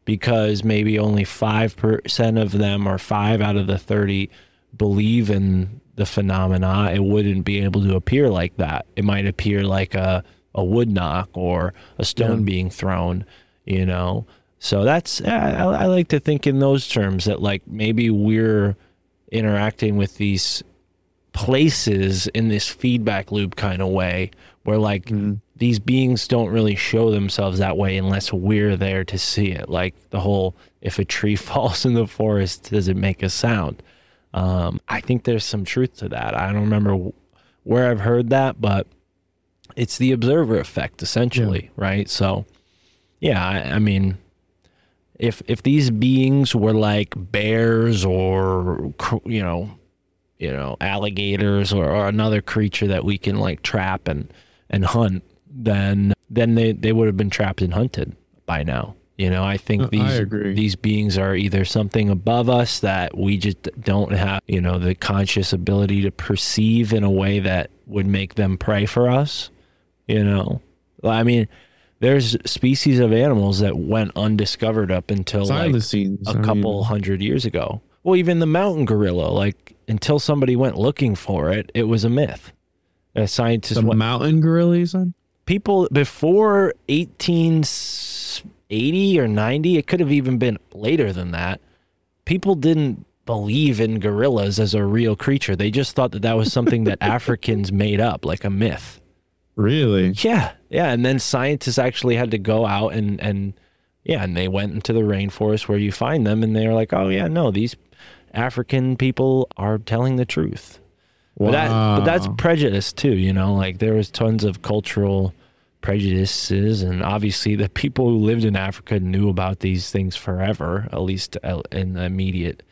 because maybe only 5% of them or 5 out of the 30 believe in the phenomena, it wouldn't be able to appear like that. It might appear like a a wood knock or a stone Yeah. being thrown, you know. So that's I I like to think in those terms that like maybe we're interacting with these places in this feedback loop kind of way where like these beings don't really show themselves that way unless we're there to see it. Like the whole if a tree falls in the forest does it make a sound? Um, i think there's some truth to that. I don't remember where i've heard that but it's the observer effect essentially right? So yeah I, I mean if if these beings were like bears or you know you know alligators or, or another creature that we can like trap and and hunt then then they they would have been trapped and hunted by now you know i think Uh, I these agree. these beings are either something above us that we just don't have you know the conscious ability to perceive in a way that would make them prey for us you know i mean there's species of animals that went undiscovered up until like a I couple mean- hundred years ago. Well, even the mountain gorilla, like until somebody went looking for it, it was a myth. A scientist, the went, mountain gorilla, you people before 1880 or 90, it could have even been later than that. People didn't believe in gorillas as a real creature. They just thought that that was something that Africans made up, like a myth. Really? Yeah, yeah. And then scientists actually had to go out and and yeah, and they went into the rainforest where you find them, and they were like, oh yeah, no, these African people are telling the truth. But, that, but that's prejudice too, you know. Like there was tons of cultural prejudices, and obviously the people who lived in Africa knew about these things forever, at least uh, in the immediate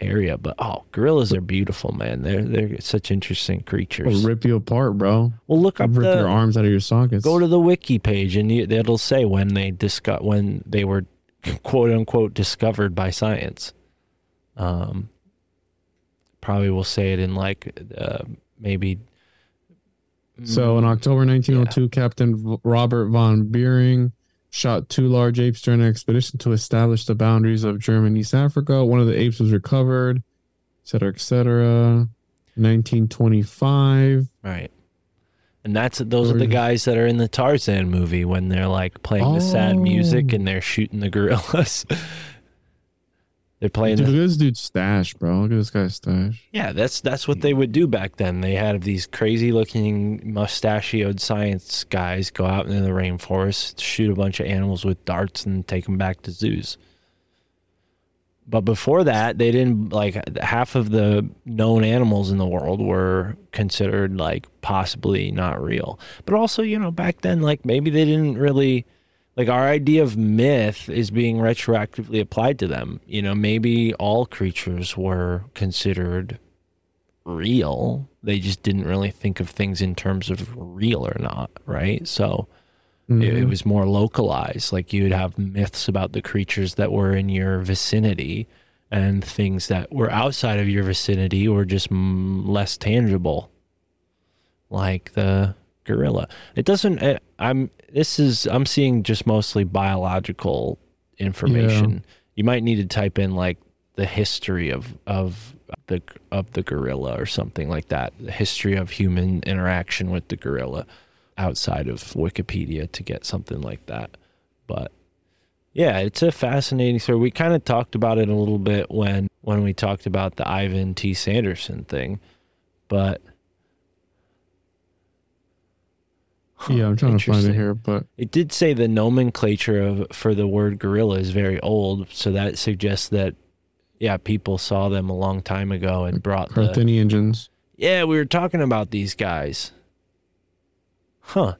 area. But oh, gorillas are beautiful, man. They're they're such interesting creatures. I'll rip you apart, bro. Well, look up Rip the your arms out of your sockets. go to the wiki page, and you, it'll say when they discuss when they were quote unquote discovered by science. Um, probably will say it in like uh, maybe. So in October 1902, Captain Robert von Beringe shot two large apes during an expedition to establish the boundaries of German East Africa. One of the apes was recovered, et cetera, et cetera. 1925. Right. And that's those are the guys that are in the Tarzan movie when they're like playing the sad music Oh. and they're shooting the gorillas. they're playing Dude, the, look at this dude's stash, bro. Look at this guy's stash. Yeah, that's that's what they would do back then. They had these crazy looking mustachioed science guys go out in the rainforest, shoot a bunch of animals with darts and take them back to zoos. But before that, they didn't like half of the known animals in the world were considered like possibly not real. But also, you know, back then like maybe they didn't really like our idea of myth is being retroactively applied to them. You know, maybe all creatures were considered real. They just didn't really think of things in terms of real or not, right? So it, it Mhm. was more localized. Like you'd have myths about the creatures that were in your vicinity, and things that were outside of your vicinity were just mm, less tangible, like the gorilla. It doesn't. eh, I'm. This is. I'm seeing just mostly biological information. You might need to type in like the history of of the of the gorilla or something like that. The history of human interaction with the gorilla outside of Wikipedia to get something like that. But yeah, it's a fascinating story. We kind of talked about it a little bit when when we talked about the Ivan T. Sanderson thing, but Yeah, I'm trying to find it here, but it did say the nomenclature of for the word gorilla is very old, so that suggests that yeah, people saw them a long time ago and brought the Carthaginians. yeah. We were talking about these guys, huh?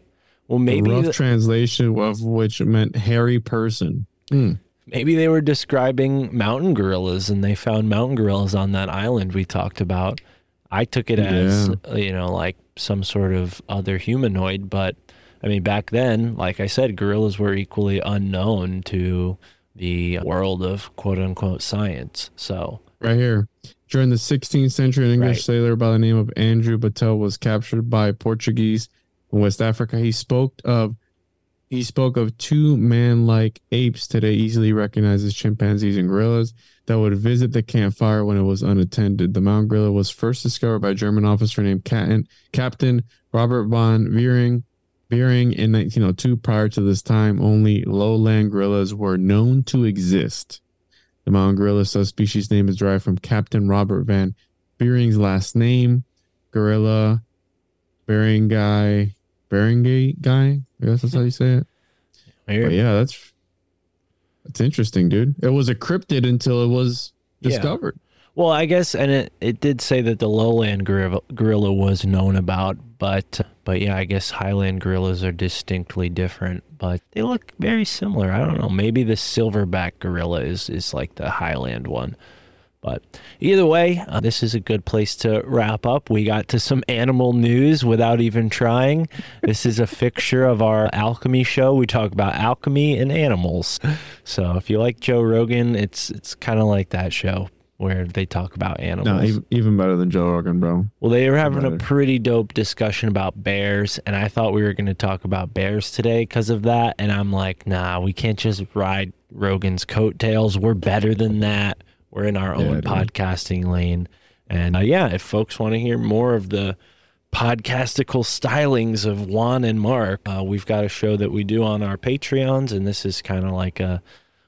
Well, Maybe rough the- translation of which meant hairy person. Hmm. Maybe they were describing mountain gorillas and they found mountain gorillas on that island we talked about. I took it as, uh, you know, like some sort of other humanoid, but I mean, back then, like I said, gorillas were equally unknown to the world of quote unquote science. So, Right here. During the 16th century, an English Right. sailor by the name of Andrew Battell was captured by Portuguese in West Africa. He spoke of he spoke of two man-like apes today easily recognized as chimpanzees and gorillas that would visit the campfire when it was unattended. The mountain gorilla was first discovered by a German officer named Captain, Robert von Beringe. Beringe in 1902. Prior to this time, only lowland gorillas were known to exist. The mountain gorilla subspecies name is derived from Captain Robert Van Beringe's last name, gorilla, beringei, guy. I guess that's how you say it. But yeah, that's that's interesting, dude. It was a cryptid until it was Yeah. discovered. well, I guess, and it, it did say that the lowland gorilla, gorilla was known about, but, but yeah, I guess highland gorillas are distinctly different, but they look very similar. I don't know. Maybe the silverback gorilla is, is like the highland one. But either way, uh, this is a good place to wrap up. We got to some animal news without even trying. This is a fixture of our alchemy show. We talk about alchemy and animals. So if you like Joe Rogan, it's it's kind of like that show where they talk about animals. No, even, even better than Joe Rogan, bro. Well, they were having a pretty dope discussion about bears, and I thought we were going to talk about bears today because of that. And I'm like, nah, we can't just ride Rogan's coattails. We're better than that. We're in our Yeah, own dude. podcasting lane. And uh, yeah, if folks want to hear more of the podcastical stylings of Juan and Mark, uh, we've got a show that we do on our Patreons, and this is kind of like a,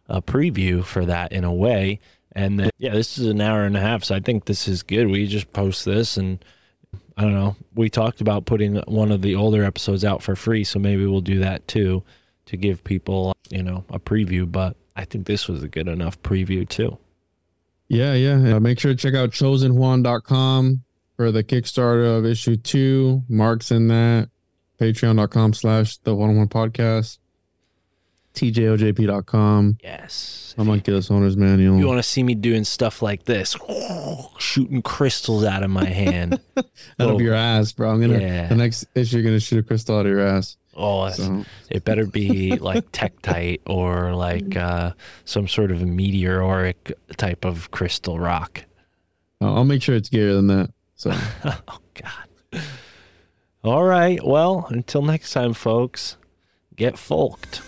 a preview for that in a way. And then, yeah, this is an hour and a half. So I think this is good. We just post this and I don't know. We talked about putting one of the older episodes out for free. So maybe we'll do that too to give people, you know, a preview. But I think this was a good enough preview too. Yeah, yeah. Uh, make sure to check out chosenjuan.com for the Kickstarter of issue two. Mark's in that. Patreon.com slash the Juan on Juan podcast. TJOJP.com. Yes. I'm Oculus Owner's Manual. You want to see me doing stuff like this, shooting crystals out of my hand. out of your ass, bro. I'm gonna Yeah. the next issue you're gonna shoot a crystal out of your ass. Oh, So- it better be like tektite or like uh, some sort of a meteoric type of crystal rock. I'll I'll make sure it's gayer than that. So oh God. All right. Well, until next time, folks. Get folked.